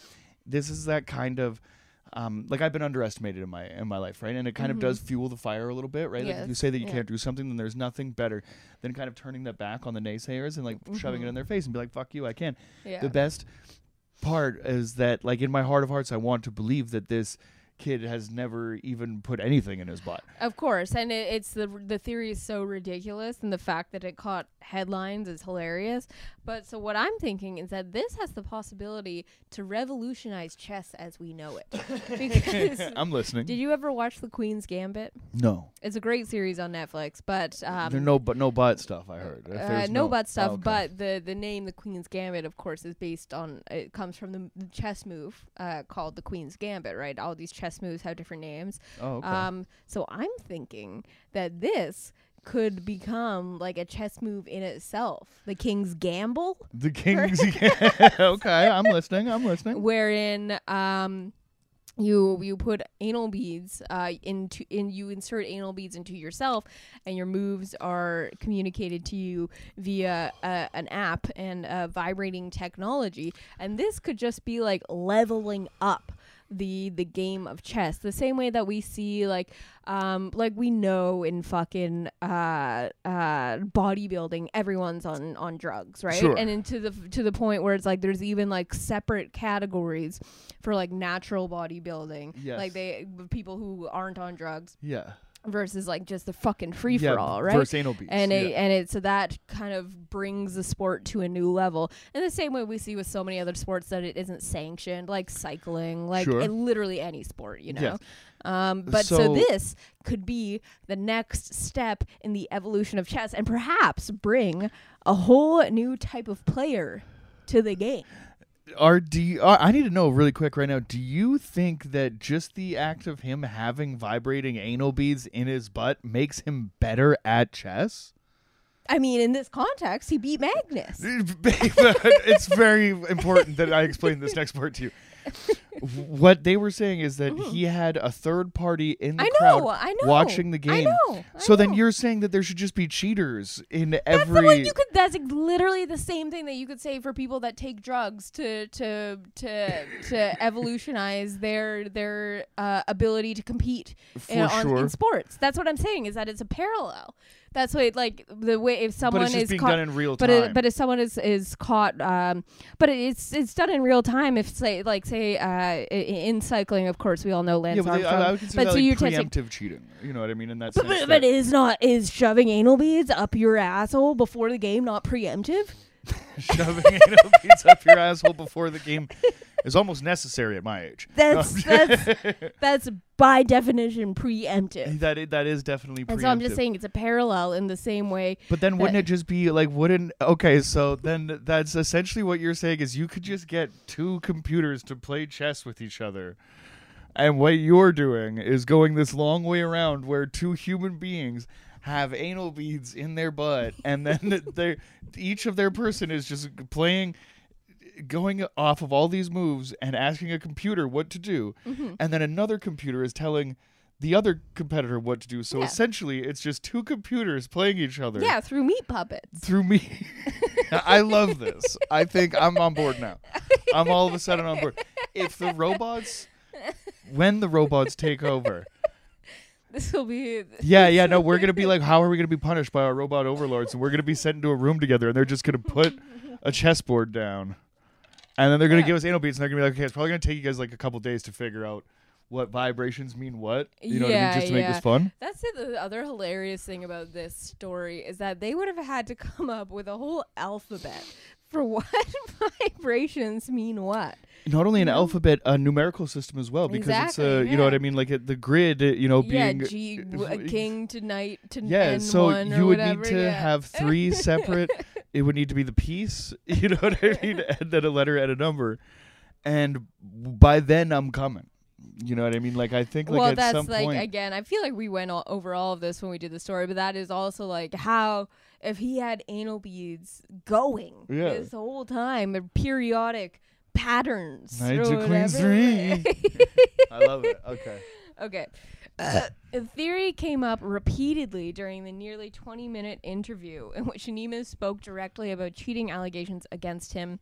this is that kind of um, like I've been underestimated in my in my life, right? And it kind of Mhm. does fuel the fire a little bit, right? Like if you say that you yeah. can't do something, then there's nothing better than kind of turning that back on the naysayers and like shoving it Mhm. in their face and be like, "Fuck you, I can." Yeah. The best part is that, like in my heart of hearts, I want to believe that this kid has never even put anything in his butt. Of course, and it, it's the the theory is so ridiculous, and the fact that it caught headlines is hilarious. But so what I'm thinking is that this has the possibility to revolutionize chess as we know it. *laughs* because *laughs* I'm listening. did you ever watch The Queen's Gambit? no, It's a great series on Netflix, but um, there no but no butt stuff. I heard. Uh, there's no butt stuff, oh, okay. but the the name the Queen's Gambit, of course, is based on it comes from the, the chess move uh, called the Queen's Gambit, right? All these chess moves have different names. oh, okay. Um, so I'm thinking that this could become like a chess move in itself, the King's Gamble, the king's. *laughs* Gamble. *laughs* okay, I'm listening. I'm listening. wherein um. You you put anal beads uh, into in you insert anal beads into yourself, and your moves are communicated to you via uh, an app and uh, vibrating technology. And this could just be like leveling up the the game of chess the same way that we see like um like we know in fucking uh uh bodybuilding everyone's on on drugs right Sure. and into the to the point where it's like there's even like separate categories for like natural bodybuilding Yes. like they people who aren't on drugs Yeah. Versus like just the fucking free yeah, for all right Versus anal beads. and yeah. it and it so that kind of brings the sport to a new level in the same way we see with so many other sports that it isn't sanctioned like cycling like Sure. it- literally any sport you know Yeah. um, but so, So- this could be the next step in the evolution of chess and perhaps bring a whole new type of player to the game Are do you, uh, I need to know really quick right now? Do you think that just the act of him having vibrating anal beads in his butt makes him better at chess? i mean in this context he beat magnus *laughs* it's very important that I explain this next part to you. What they were saying is that he had a third party in the I crowd know, I know. watching the game. I know. I So then you're saying that there should just be cheaters in That's every. the you could. That's like literally the same thing that you could say for people that take drugs to to to to *laughs* evolutionize their their uh, ability to compete for in, on, in sports. That's what I'm saying. Is that it's a parallel. That's what like the way if someone but it's just is being caught. done in real but time. it, but if someone is is caught, um, but it's it's done in real time. If say like say uh, in cycling, of course we all know Lance yeah, but they, Armstrong. I, I but that so like you're testing- preemptive cheating. You know what I mean? In that but, sense. but, that- but is not is shoving anal beads up your asshole before the game not preemptive? *laughs* shoving anal beads up your asshole before the game is almost necessary at my age. That's that's *laughs* that's by definition preemptive. That that is definitely preemptive. And so I'm just saying it's a parallel in the same way. But then wouldn't it just be like wouldn't okay, so then that's essentially what you're saying is you could just get two computers to play chess with each other. And what you're doing is going this long way around where two human beings have anal beads in their butt and then *laughs* *laughs* they each of their person is just playing going off of all these moves and asking a computer what to do Mm-hmm. and then another computer is telling the other competitor what to do so Yeah. essentially it's just two computers playing each other Yeah, through meat puppets. through me. *laughs* I love this. I think I'm on board now. I'm all of a sudden on board. If the robots, when the robots take over, *laughs* This will be *laughs* yeah, yeah, no, we're gonna be like, how are we gonna be punished by our robot overlords? And we're gonna be sent into a room together, and they're just gonna put *laughs* a chessboard down, and then they're gonna Yeah. give us anal beats, and they're gonna be like, okay, it's probably gonna take you guys like a couple days to figure out what vibrations mean what. You know what I mean? Just to make this fun. That's it, the other hilarious thing about this story is that they would have had to come up with a whole alphabet for what *laughs* vibrations mean what. Not only an know? alphabet, a numerical system as well, because it's a uh, you know what. I mean, like it, the grid, you know, yeah, being G, w- a *laughs* king to knight to Yeah, N so one or you would whatever, need to yeah. have three *laughs* separate. it would need to be the piece, you know what I mean, and then a letter and a number, and by then I'm coming. You know what I mean? Like I think like well, at that's some like point. again. I feel like we went all, over all of this when we did the story, but that is also like how if he had anal beads going Yeah. this whole time, and periodic patterns. Knight or to Queen three. *laughs* I love it. Okay. Okay. *coughs* a theory came up repeatedly during the nearly 20 minute interview in which Niemann spoke directly about cheating allegations against him.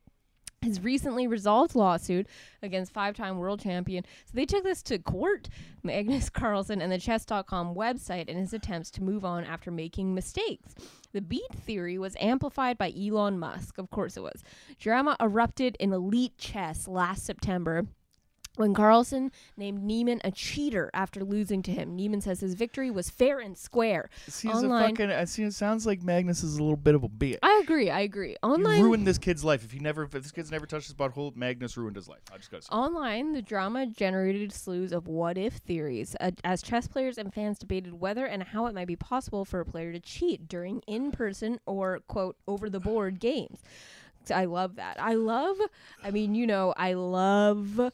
His recently resolved lawsuit against five time world champion. So they took this to court, Magnus *laughs* Carlsen and the chess.com website in his attempts to move on after making mistakes. The beat theory was amplified by Elon Musk. Of course it was. Drama erupted in elite chess last September when Carlsen named Niemann a cheater after losing to him. Niemann says his victory was fair and square. See, Online- a fucking. I see. It sounds like Magnus is a little bit of a bitch. I agree. I agree. Online You ruined this kid's life. If he never, if this kid's never touched his butthole, Magnus ruined his life. I just got to say. Online, the drama generated slews of what if theories uh, as chess players and fans debated whether and how it might be possible for a player to cheat during in person or, quote, over the board games. I love that. I love, I mean, you know, I love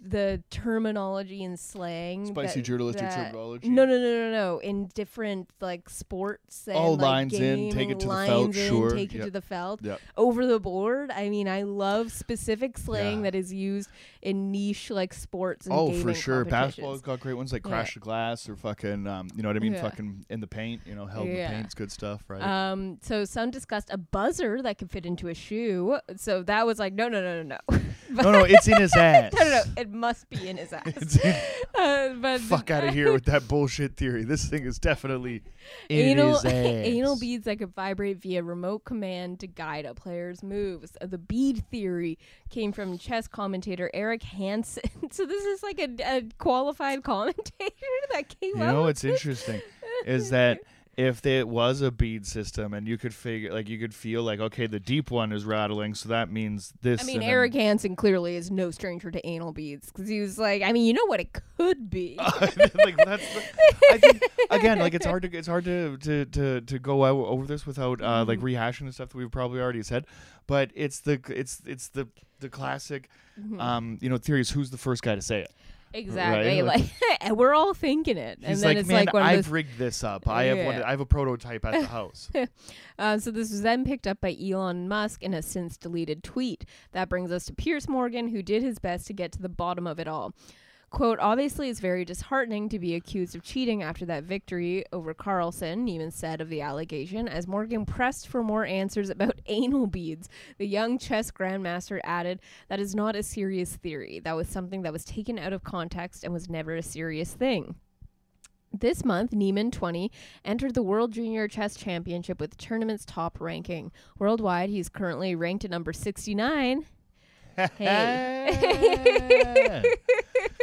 the terminology and slang. Spicy that- journalistic that- terminology. No, no, no, no, no. In different like sports and Oh, like, lines in, take it to the felt, in, sure, take it to the felt Yep. over the board. I mean, I love specific slang Yeah. that is used in niche like sports and Oh, for sure. Basketball's got great ones like Yeah. Crash the Glass or fucking, um, you know what I mean? Yeah. Fucking in the paint, you know, held in the paint's good stuff, right? Um, so some discussed a buzzer that could fit into a shoe. So that was like, no, no, no, no, no. *laughs* *laughs* no, no, it's in his ass. *laughs* no, no, no. It must be in his *laughs* ass. In- uh, but fuck out of here with that bullshit theory. This thing is definitely in anal his ass. anal beads that could vibrate via remote command to guide a player's moves. Uh, The bead theory came from chess commentator Eric Hansen. so this is like a, a qualified commentator that came You know what's interesting is that if it was a bead system and you could figure, like, you could feel like, okay, the deep one is rattling, so that means this. I mean, and then- Eric Hansen clearly is no stranger to anal beads because he was like, I mean, you know what it could be. *laughs* like that's the, I think again like it's hard to it's hard to to to, to go over this without uh, like Mm-hmm. rehashing the stuff that we've probably already said but it's the it's it's the the classic Mhm. um you know theories who's the first guy to say it Exactly. Right? Like, *laughs* and we're all thinking it. and then like, it's man, like I've those rigged this up. I have one. I have a prototype at the house. *laughs* Uh, so this was then picked up by Elon Musk in a since deleted tweet. That brings us to Piers Morgan, who did his best to get to the bottom of it all. Quote, obviously, it's very disheartening to be accused of cheating after that victory over Carlsen, Niemann said of the allegation. As Morgan pressed for more answers about *laughs* anal beads, the young chess grandmaster added, That is not a serious theory. That was something that was taken out of context and was never a serious thing. This month, Niemann 20 entered the World Junior Chess Championship with the tournament's top ranking. Worldwide, he's currently ranked at number 69. *laughs* Hey. *laughs*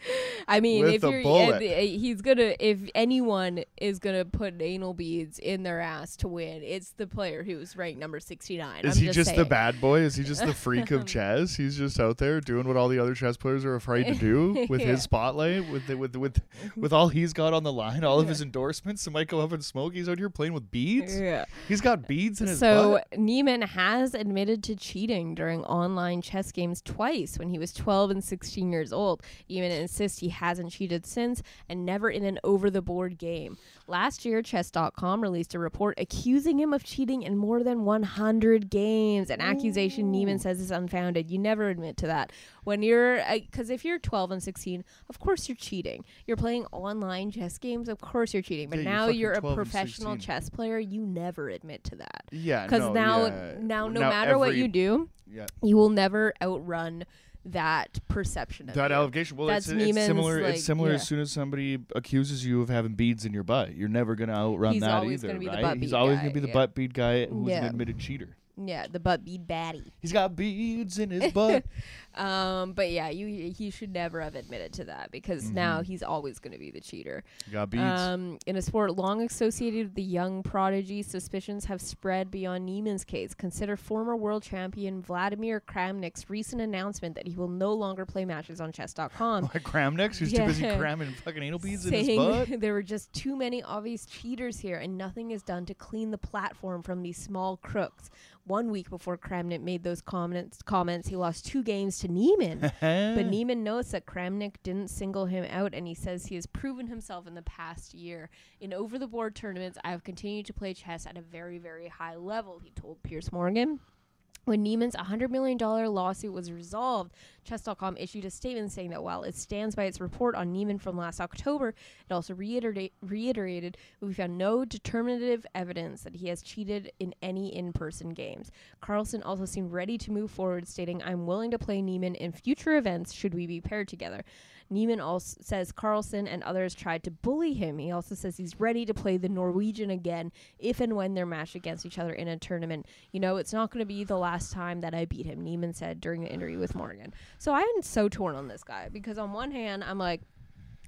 *laughs* I mean, With if you're, bullet. uh, he's gonna. If anyone is gonna put anal beads in their ass to win, it's the player who's ranked number sixty-nine. Is I'm he just, just the bad boy? Is he just the freak of *laughs* chess? He's just out there doing what all the other chess players are afraid to do *laughs* with Yeah. his spotlight, with the, with with with all he's got on the line, all of his endorsements. He might go up and smoke. He's out here playing with beads. Yeah. He's got beads in his So butt. Niemann has admitted to cheating during online chess games twice when he was 12 and 16 years old. Niemann insists he hasn't cheated since and never in an over-the-board game. Last year, Chess.com released a report accusing him of cheating in more than 100 games, an accusation Niemann says is unfounded. You never admit to that. When you're, uh, because if you're 12 and 16, of course you're cheating. You're playing online chess games, of course you're cheating. But Yeah, you're now you're a professional chess player, you never admit to that. Yeah, Because no, now, yeah. now, no Now matter what you do, Yeah, you will never outrun that perception of that you. allegation. Well, That's it's, it's similar. like, it's similar yeah. as soon as somebody accuses you of having beads in your butt. You're never gonna outrun He's that either, gonna be the right? He's always gonna be the butt bead guy who's Yeah. an admitted cheater. Yeah, the butt bead baddie. He's got beads in his *laughs* butt. Um, but yeah, you he should never have admitted to that because now he's always going to be the cheater. got beads. Um, in a sport long associated with the young prodigy, suspicions have spread beyond Niemann's case. Consider former world champion Vladimir Kramnik's recent announcement that he will no longer play matches on Chess.com. *laughs* Like Kramnik, he's too busy cramming fucking anal beads in his butt. *laughs* there were just too many obvious cheaters here and nothing is done to clean the platform from these small crooks. One week before Kramnik made those comments, comments he lost two games to Niemann. *laughs* but Niemann knows that Kramnik didn't single him out, and he says he has proven himself in the past year. In over the board tournaments, I have continued to play chess at a very, very high level, he told Piers Morgan. When Niemann's $100 million lawsuit was resolved, Chess.com issued a statement saying that while it stands by its report on Niemann from last October, it also reiterate, reiterated we found no determinative evidence that he has cheated in any in person games. Carlsen also seemed ready to move forward, stating, I'm willing to play Niemann in future events should we be paired together. Niemann also says Carlsen and others tried to bully him. He also says he's ready to play the Norwegian again if and when they're matched against each other in a tournament. You know, it's not going to be the last time that I beat him, Niemann said during the interview with Morgan. So I'm so torn on this guy because on one hand, I'm like,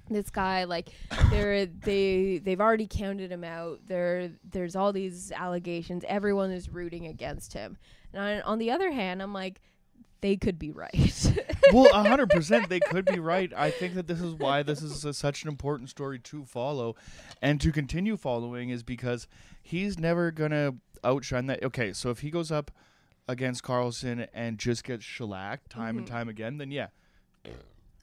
this guy like they're they they've already counted him out there there's all these allegations everyone is rooting against him and on, on the other hand i'm like they could be right *laughs* well, hundred percent, they could be right. I think that this is why this is a, such an important story to follow, and to continue following is because he's never gonna outshine that. Okay, so if he goes up against Carlsen and just gets shellacked time and Mhm. time again, then yeah,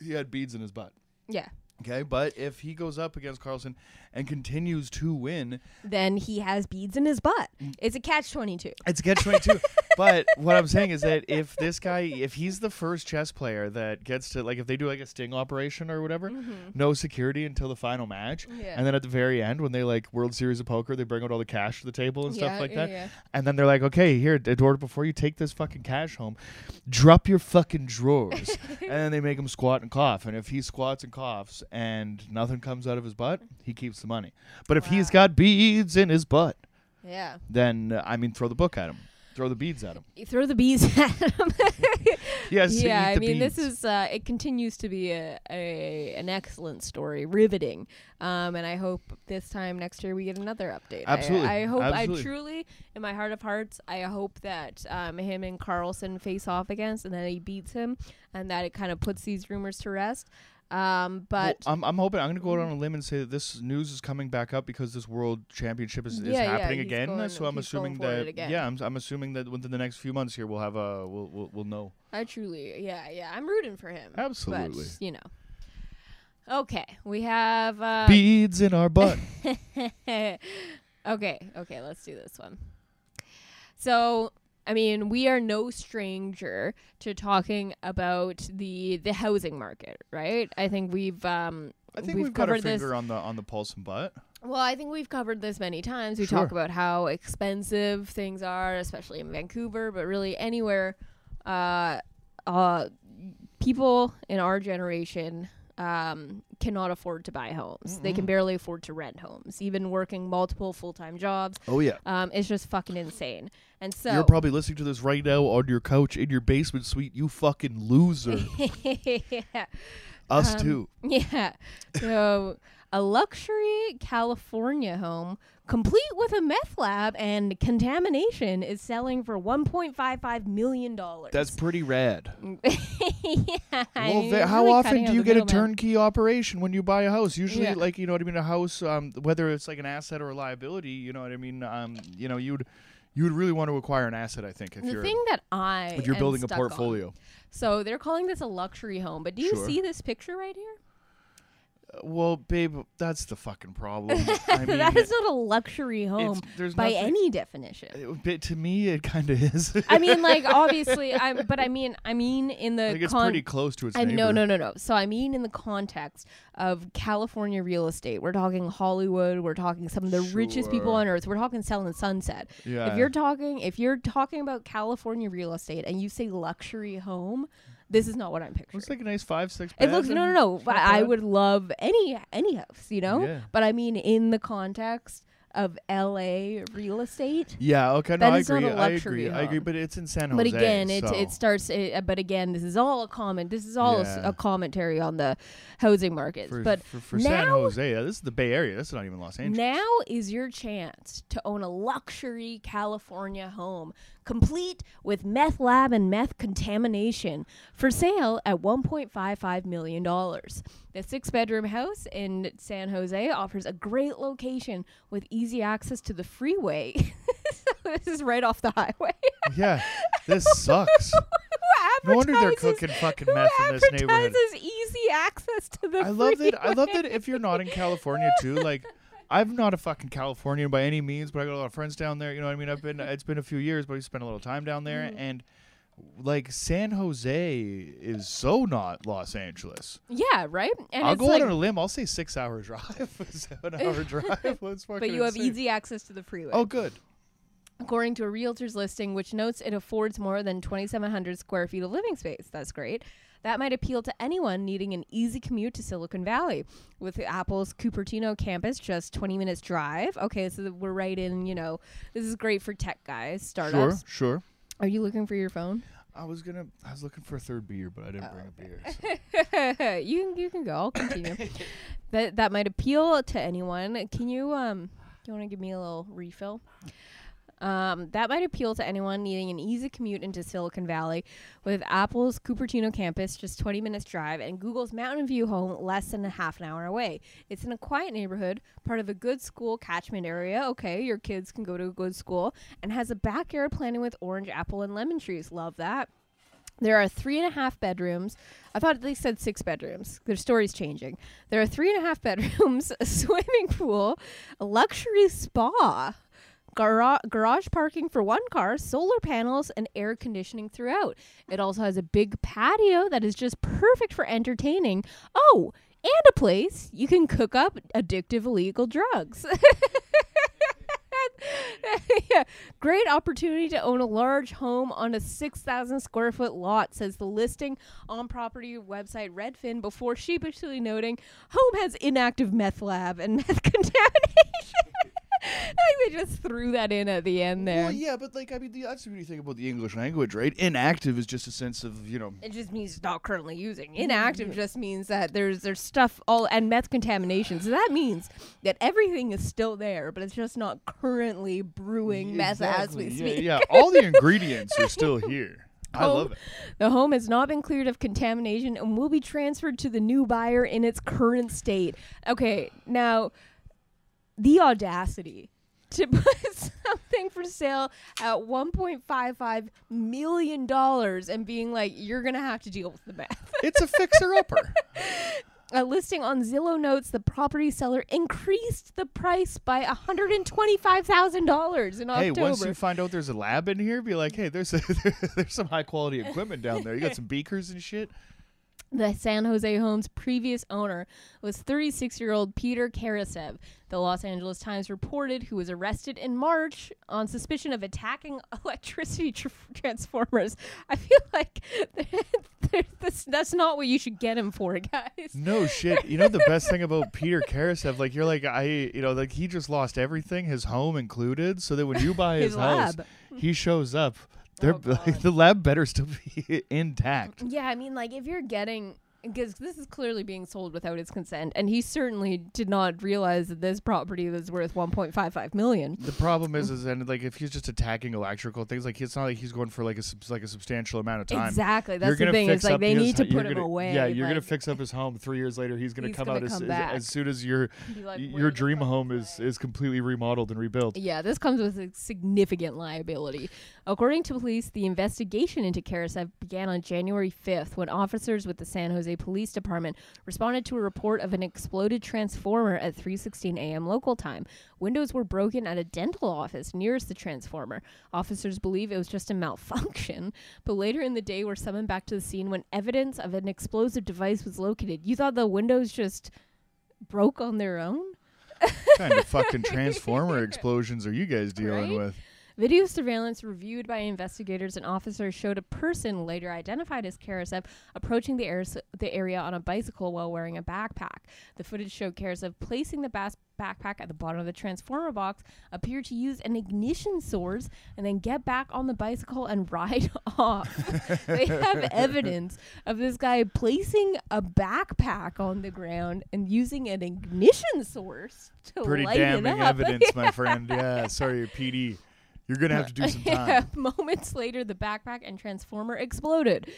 he had beads in his butt. yeah Okay, but if he goes up against Carlsen and continues to win, then he has beads in his butt Mm. it's a catch 22 It's a catch twenty two. *laughs* but what I'm saying is that if this guy, if he's the first chess player that gets to like, if they do like a sting operation or whatever, no security until the final match, Mm-hmm. Yeah. and then at the very end when they like World Series of Poker, they bring out all the cash to the table and stuff like yeah, that, yeah. and then they're like, okay, here, Eduardo, before you take this fucking cash home, drop your fucking drawers, *laughs* and then they make him squat and cough, and if he squats and coughs and nothing comes out of his butt, he keeps the money. But if he's got beads in his butt yeah then uh, I mean, throw the book at him, throw the beads at him. you throw the beads *laughs* at him yes. *laughs* yeah i mean this is uh, it continues to be a, a an excellent story riveting um and i hope this time next year we get another update I- Absolutely, i, hope absolutely. i truly in my heart of hearts i hope that um him and carlsen face off against and that he beats him and that it kind of puts these rumors to rest um but Well, I'm, I'm hoping I'm going to go out on a limb and say that this news is coming back up because this World Championship is, is Yeah, yeah, happening he's again. going- so I'm assuming that yeah, I'm, I'm assuming that within the next few months here we'll have a we'll we'll, we'll know. i truly yeah yeah i'm rooting for him Absolutely. but you know Okay, we have. Uh, Beads in our butt. *laughs* okay, okay, let's do this one. So, I mean, we are no stranger to talking about the the housing market, right? I think we've um I think we've, we've, got covered our this. on the on the pulse and butt. Well, I think we've covered this many times. We Sure. talk about how expensive things are, especially in Vancouver, but really anywhere. Uh, uh, people in our generation um, cannot afford to buy homes. They can barely afford to rent homes, even working multiple full time jobs. Oh yeah. Um, it's just fucking insane. And so You're probably listening to this right now on your couch in your basement suite. You fucking loser. *laughs* yeah. Us Um, too. *laughs* Yeah. So a luxury California home complete with a meth lab and contamination is selling for 1.55 million dollars. That's pretty rad. *laughs* yeah. I Well, mean, how really often do you get a turnkey operation when you buy a house? Usually, Yeah. like you know what I mean, a house, um, whether it's like an asset or a liability. You know what I mean. Um, you know, you'd you would really want to acquire an asset. I think if The you're thing that I if you're building a stuck on- portfolio. So they're calling this a luxury home, but do you Sure. see this picture right here? Well, babe, that's the fucking problem. *laughs* I mean, that is not a luxury home there's by nothing- any definition. it- but to me, it kind of is. I mean, like *laughs* obviously, I'm, but I mean, I mean, in the like it's con- pretty close to its I no no no no. So I mean in the context of California real estate. We're talking Hollywood, we're talking some of the richest people on earth. We're talking selling sunset. Yeah. If you're talking if you're talking about California real estate and you say luxury home, this is not what I'm picturing. looks like a nice five six. it looks no no no. Not I would love any any house, you know? Yeah. But I mean in the context of LA real estate. Yeah. Okay. No, I agree. a I agree. I agree. But it's in San Jose. But again, it so- it starts. It, but again, this is all a comment. This is all Yeah. a, commentary on the housing markets. for, but for, for San now- Jose. Yeah, this is the Bay Area. This is not even Los Angeles. now is your chance to own a luxury California home, complete with meth lab and meth contamination, for sale at 1.55 million dollars. The six-bedroom house in San Jose offers a great location with easy access to the freeway. *laughs* so this is right off the highway. yeah, *laughs* this sucks. No wonder they're cooking fucking meth in this neighborhood. easy access to the I love that. I love that. If you're not in California too, like. I'm not a fucking Californian by any means, but I got a lot of friends down there. You know what I mean? I've been. It's been a few years, but we spent a little time down there, Mm. and like San Jose is so not Los Angeles. Yeah, right. And I'll it's go like, out on a limb. I'll say six hour drive, *laughs* seven *laughs* hour drive. Let's fucking but you have insane. easy access to the freeway. Oh, good. According to a realtor's listing, which notes it affords more than 2,700 square feet of living space. That's great. That might appeal to anyone needing an easy commute to Silicon Valley. With Apple's Cupertino campus just 20 minutes drive. Okay, so we're right in, you know, this is great for tech guys, startups. Sure, sure. Are you looking for your phone? I was gonna. I was looking for a third beer, but I didn't bring a beer. so- *laughs* you can you can go. I'll continue. *laughs* that that might appeal to anyone. Can you um you want to give me a little refill? Um, that might appeal to anyone needing an easy commute into Silicon Valley with Apple's Cupertino campus just 20 minutes drive and Google's Mountain View home less than a half an hour away. It's in a quiet neighborhood, part of a good school catchment area. Okay, your kids can go to a good school and has a backyard planted with orange, apple, and lemon trees. Love that. There are three and a half bedrooms. I thought they said six bedrooms. Their story's changing. There are three and a half *laughs* bedrooms, a swimming pool, a luxury spa, gara- garage parking for one car, solar panels, and air conditioning throughout. It also has a big patio that is just perfect for entertaining. Oh, and a place you can cook up addictive illegal drugs. *laughs* yeah. Great opportunity to own a large home on a 6,000 square foot lot, says the listing on property website Redfin before sheepishly noting home has inactive meth lab and meth *laughs* contamination. *laughs* I think they just threw that in at the end there. Well, yeah, but like I mean, the, that's the beauty thing about the English language, right? Inactive is just a sense of you know. It just means it's not currently using. Mm-hmm. Inactive just means that there's there's stuff all and meth contamination. So that means that everything is still there, but it's just not currently brewing meth as we Exactly, speak. Yeah, yeah, all the *laughs* ingredients are still here. I love it. The home has not been cleared of contamination and will be transferred to the new buyer in its current state. Okay, now the audacity to *laughs* put something for sale at 1.55 million dollars and being like you're going to have to deal with the math *laughs* It's a fixer upper. A listing on Zillow notes the property seller increased the price by $125,000 in Hey, October. once you find out there's a lab in here, be like, hey, there's a, *laughs* there's some high quality equipment down there. You got some beakers and shit. The San Jose home's previous owner was 36 year old Peter Karasev. The Los Angeles Times reported who was arrested in March on suspicion of attacking *laughs* electricity tr- transformers. I feel like *laughs* this, that's not what you should get him for, guys. No shit. You know the best thing about Peter Karasev, like you're like I, you know, like he just lost everything, his home included, so that when you buy *laughs* his, His house, he shows up. They're, Oh, God. the lab better still be *laughs* intact. Yeah, I mean, like if you're getting because this is clearly being sold without his consent, and he certainly did not realize that this property was worth 1.55 million. The problem is, is and like if he's just attacking electrical things, like it's not like he's going for like a like a substantial amount of time. Exactly, that's the thing. Is like they his- need to put him gonna- away. Yeah, you're gonna fix up his home. Three years later, he's gonna He's come gonna out as, come as, back. as soon as your *laughs* like, your dream home is is completely remodeled and rebuilt. Yeah, this comes with a significant liability. According to police, the investigation into Karasev began on January 5th when officers with the San Jose Police Department responded to a report of an exploded transformer at 3:16 a.m. local time. Windows were broken at a dental office nearest the transformer. Officers believe it was just a malfunction, *laughs* but later in the day were summoned back to the scene when evidence of an explosive device was located. You thought the windows just broke on their own? kind of fucking *laughs* transformer *laughs* explosions are you guys dealing Right? with? Video surveillance reviewed by investigators and officers showed a person, later identified as Karasev, approaching the, air- the area on a bicycle while wearing a backpack. The footage showed Karasev placing the bas- backpack at the bottom of the transformer box, appear to use an ignition source, and then get back on the bicycle and *laughs* ride off. *laughs* they have evidence of this guy placing a backpack on the ground and using an ignition source to Pretty light damning it up. evidence, my *laughs* friend. Yeah, sorry, PD. You're gonna have to do some *laughs* time. moments later, the backpack and transformer exploded.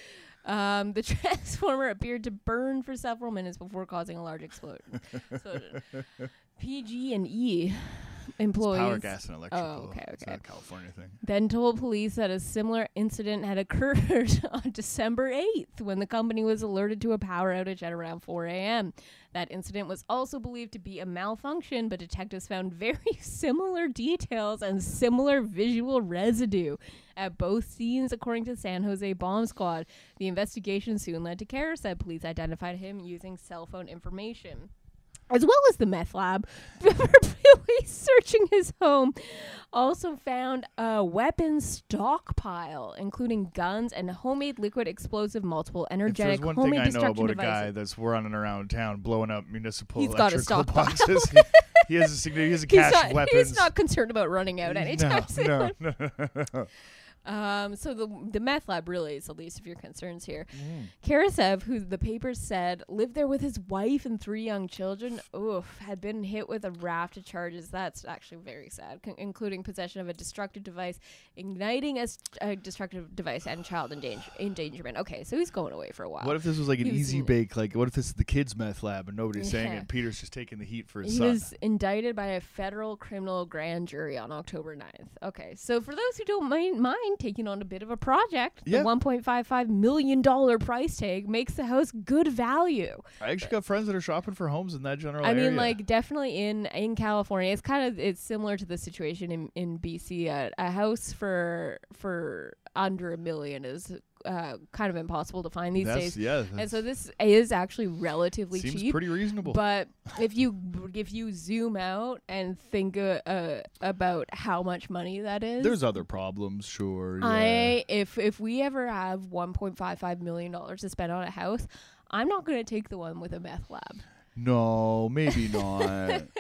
Um, the *laughs* transformer appeared to burn for several minutes before causing a large explosion. so, *laughs* PG and E employees Power, gas, and electrical. Oh, okay, It's okay. not a California thing. then told police that a similar incident had occurred *laughs* on December 8th when the company was alerted to a power outage at around 4 a.m. That incident was also believed to be a malfunction, but detectives found *laughs* very similar details and similar visual residue at both scenes, according to San Jose Bomb Squad. The investigation soon led to Karasev. Police identified him using cell phone information as well as the meth lab. *laughs* Police searching his home also found a weapons stockpile, including guns and homemade liquid explosive, multiple energetic, If there's one thing homemade I know destruction about a guy devices. that's running around town blowing up municipal He's got a electrical stockpile. boxes, he, he has a significant, he has a *laughs* He's cache not, of weapons. he's not concerned about running out anytime soon. no, no, *laughs* no. Um, so the the meth lab really is the least of your concerns here. Mm. Karasev, who the paper said lived there with his wife and three young children, oof, had been hit with a raft of charges. That's actually very sad, con- including possession of a destructive device, igniting a, st- a destructive device, and child endanger- endangerment. Okay, so he's going away for a while. What if this was like an He easy bake? Like, what if this is the kids' meth lab and nobody's saying it? And Peter's just taking the heat for his he son. was indicted by a federal criminal grand jury on October 9th. Okay, so for those who don't mind, mind taking on a bit of a project, Yeah. the $1.55 million price tag makes the house good value. I actually got friends that are shopping for homes in that general I area. mean, like definitely in in California, it's kind of it's similar to the situation in in BC. A, a house for for under a million is uh, kind of impossible to find these that's, days, yeah, and so this is actually relatively seems cheap. pretty reasonable. But if you if you zoom out and think uh, uh, about how much money that is, There's other problems, sure. Yeah. I if if we ever have 1.55 million dollars to spend on a house, I'm not going to take the one with a meth lab. no, maybe not. *laughs*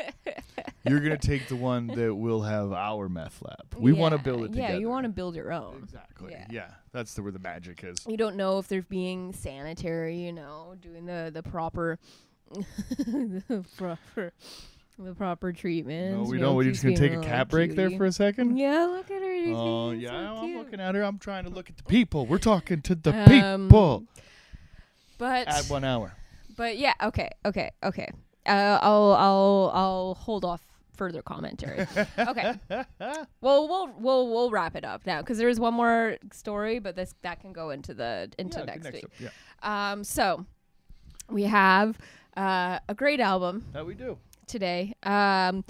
You're gonna take the one that will have our meth lab. We want to build it together. Yeah, you want to build your own. exactly. Yeah. Yeah. that's the where the magic is. You don't know if they're being sanitary, you know, doing the the proper *laughs* the proper the proper treatment. No, we you don't. know, We're just gonna take a cat break there for a second. Yeah, look at her. Oh being yeah, so I'm cute. looking at her. I'm trying to look at the people. We're talking to the Um, people But at one hour. But yeah, okay, okay, okay. Uh, I'll I'll I'll hold off further commentary. *laughs* okay. Well, we'll we'll we'll wrap it up now because there's one more story, but this that can go into the into Yeah, next, next week. up, yeah. Um, so we have uh, a great album That we do. today. Um,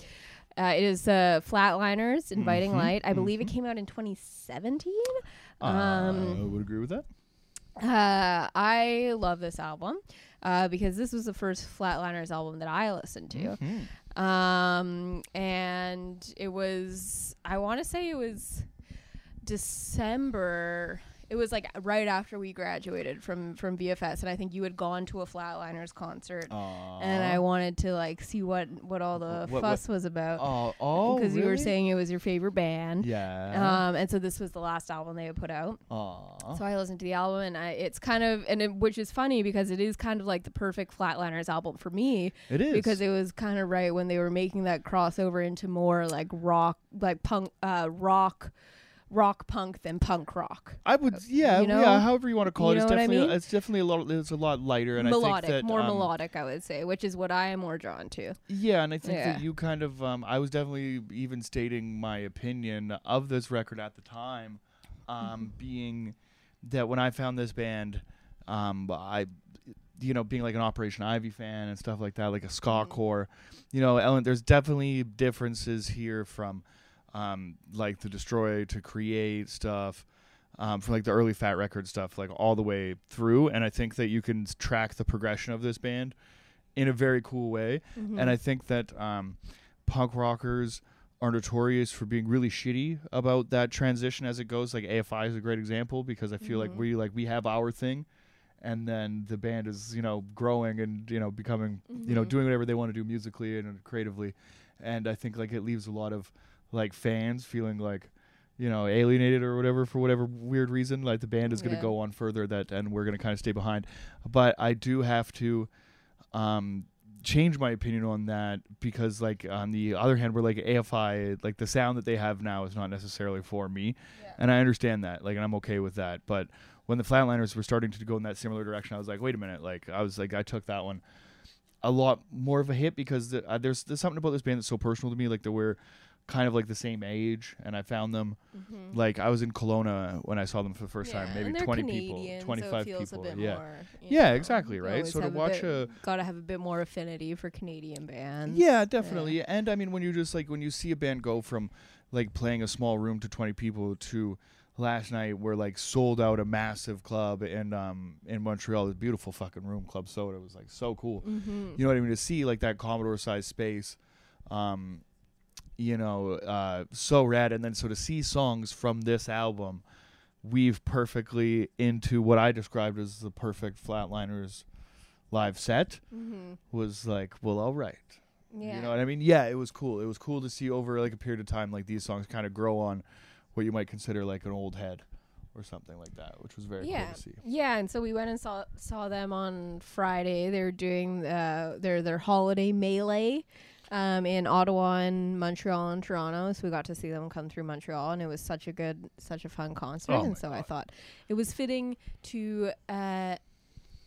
uh, it is uh, Flatliners, Inviting Mhm, Light. I believe it mhm. came out in 2017. I Um, would agree with that. Uh, I love this album uh, because this was the first Flatliners album that I listened to. Mhm. Um, and it was, I want to say it was December. It was like right after we graduated from from BFS, and I think you had gone to a Flatliners concert, and I wanted to like see what what all the What- what- fuss was about Oh, oh, because you were saying it was your favorite band. Yeah. Um, and so this was the last album they had put out. Aw. So I listened to the album, and I, it's kind of, and it, which is funny because it is kind of like the perfect Flatliners album for me it is because it was kind of right when they were making that crossover into more like rock, like punk, uh, rock, rock punk than punk rock. I would, yeah, you know? yeah. However you want to call You it, it's what I definitely, mean? it's definitely a lot. It's a lot lighter, and melodic, I think that more um, melodic, I would say, which is what I am more drawn to. Yeah, and I think Yeah. that you kind of, um, I was definitely even stating my opinion of this record at the time, Mm-hmm. um, being that when I found this band, um, I, you know, being like an Operation Ivy fan and stuff like that, like a ska Mhm. core, you know, Ellen, there's definitely differences here from, um, like the Destroy to Create stuff. Um, from like the early Fat Record stuff, like all the way through, and I think that you can track the progression of this band in a very cool way. Mm-hmm. And I think that um, punk rockers are notorious for being really shitty about that transition as it goes. Like AFI is a great example because I feel Mhm. like we like we have our thing, and then the band is you know growing and you know becoming you know Mhm. doing whatever they want to do musically and creatively, and I think like it leaves a lot of like fans feeling like you know alienated or whatever for whatever weird reason like the band is going to Yeah. go on further that and we're going to kind of stay behind. But i do have to um change my opinion on that because like on the other hand we're like afi like the sound that they have now is not necessarily for me. And i understand that like and i'm okay with that. But when the flatliners were starting to go in that similar direction i was like wait a minute like i was like i took that one a lot more of a hit because the, uh, there's there's something about this band that's so personal to me like that we're kind of like the same age and i found them Mhm. like i was in Kelowna when i saw them for the first Yeah, time maybe 20 Canadian, people so 25 it feels people yeah more, Yeah, know, exactly, right? So to have a watch bit- a- gotta have a bit more affinity for Canadian bands. Yeah, definitely. And I mean, when you just like when you see a band go from like playing a small room to twenty people to last night we're like sold out a massive club in um in Montreal, this beautiful fucking room, Club Soda it was like so cool. Mm-hmm. You know what I mean? To see like that Commodore sized space, um, you know, uh, so rad. And then so to see songs from this album weave perfectly into what I described as the perfect Flatliners live set Mm-hmm. was like, well, all right. Yeah. You know what I mean? Yeah, it was cool. It was cool to see over like a period of time like these songs kind of grow on what you might consider like an old head or something like that, which was very yeah. cool to see. Yeah, and so we went and saw saw them on Friday. They were doing uh, their their holiday melee um, in Ottawa and Montreal and Toronto. So we got to see them come through Montreal, and it was such a good, such a fun concert. Oh and so I thought it was fitting to uh,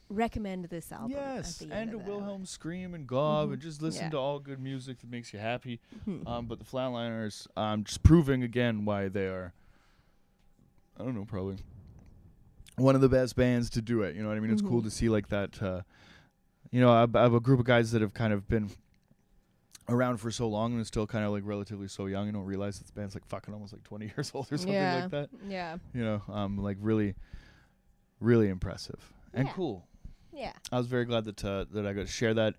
recommend this album. Yes, and to Wilhelm scream and gob Mhm. and just listen Yeah. to all good music that makes you happy. Mhm. Um, but the Flatliners, um, just proving again why they are. I don't know, probably one of the best bands to do it. You know what I mean? It's cool Mhm. to see like that. Uh, you know, I, I have a group of guys that have kind of been around for so long and are still kind of like relatively so young. You don't realize that the band's like fucking almost like twenty *laughs* years old or something yeah. like that. Yeah. You know, um, like really, really impressive and Yeah. cool. Yeah. I was very glad that uh, that I got to share that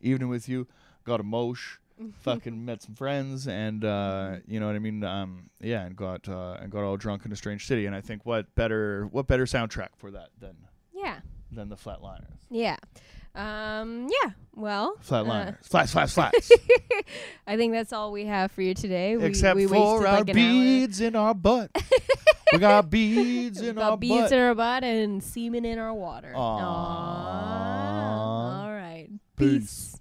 evening with you. Got a mosh, *laughs* fucking met some friends, and uh, you know what I mean. Um, yeah, and got uh, and got all drunk in a strange city. And I think what better what better soundtrack for that than Yeah. than the Flatliners. Yeah. Um, yeah. Well, uh, Flatliners, flats, flats, *laughs* flats. I think that's all we have for you today. We, Except we for our like beads in our butt. we got *laughs* beads in Got our beads butt. in our butt and semen in our water. Aw. All right. Peace. Peace.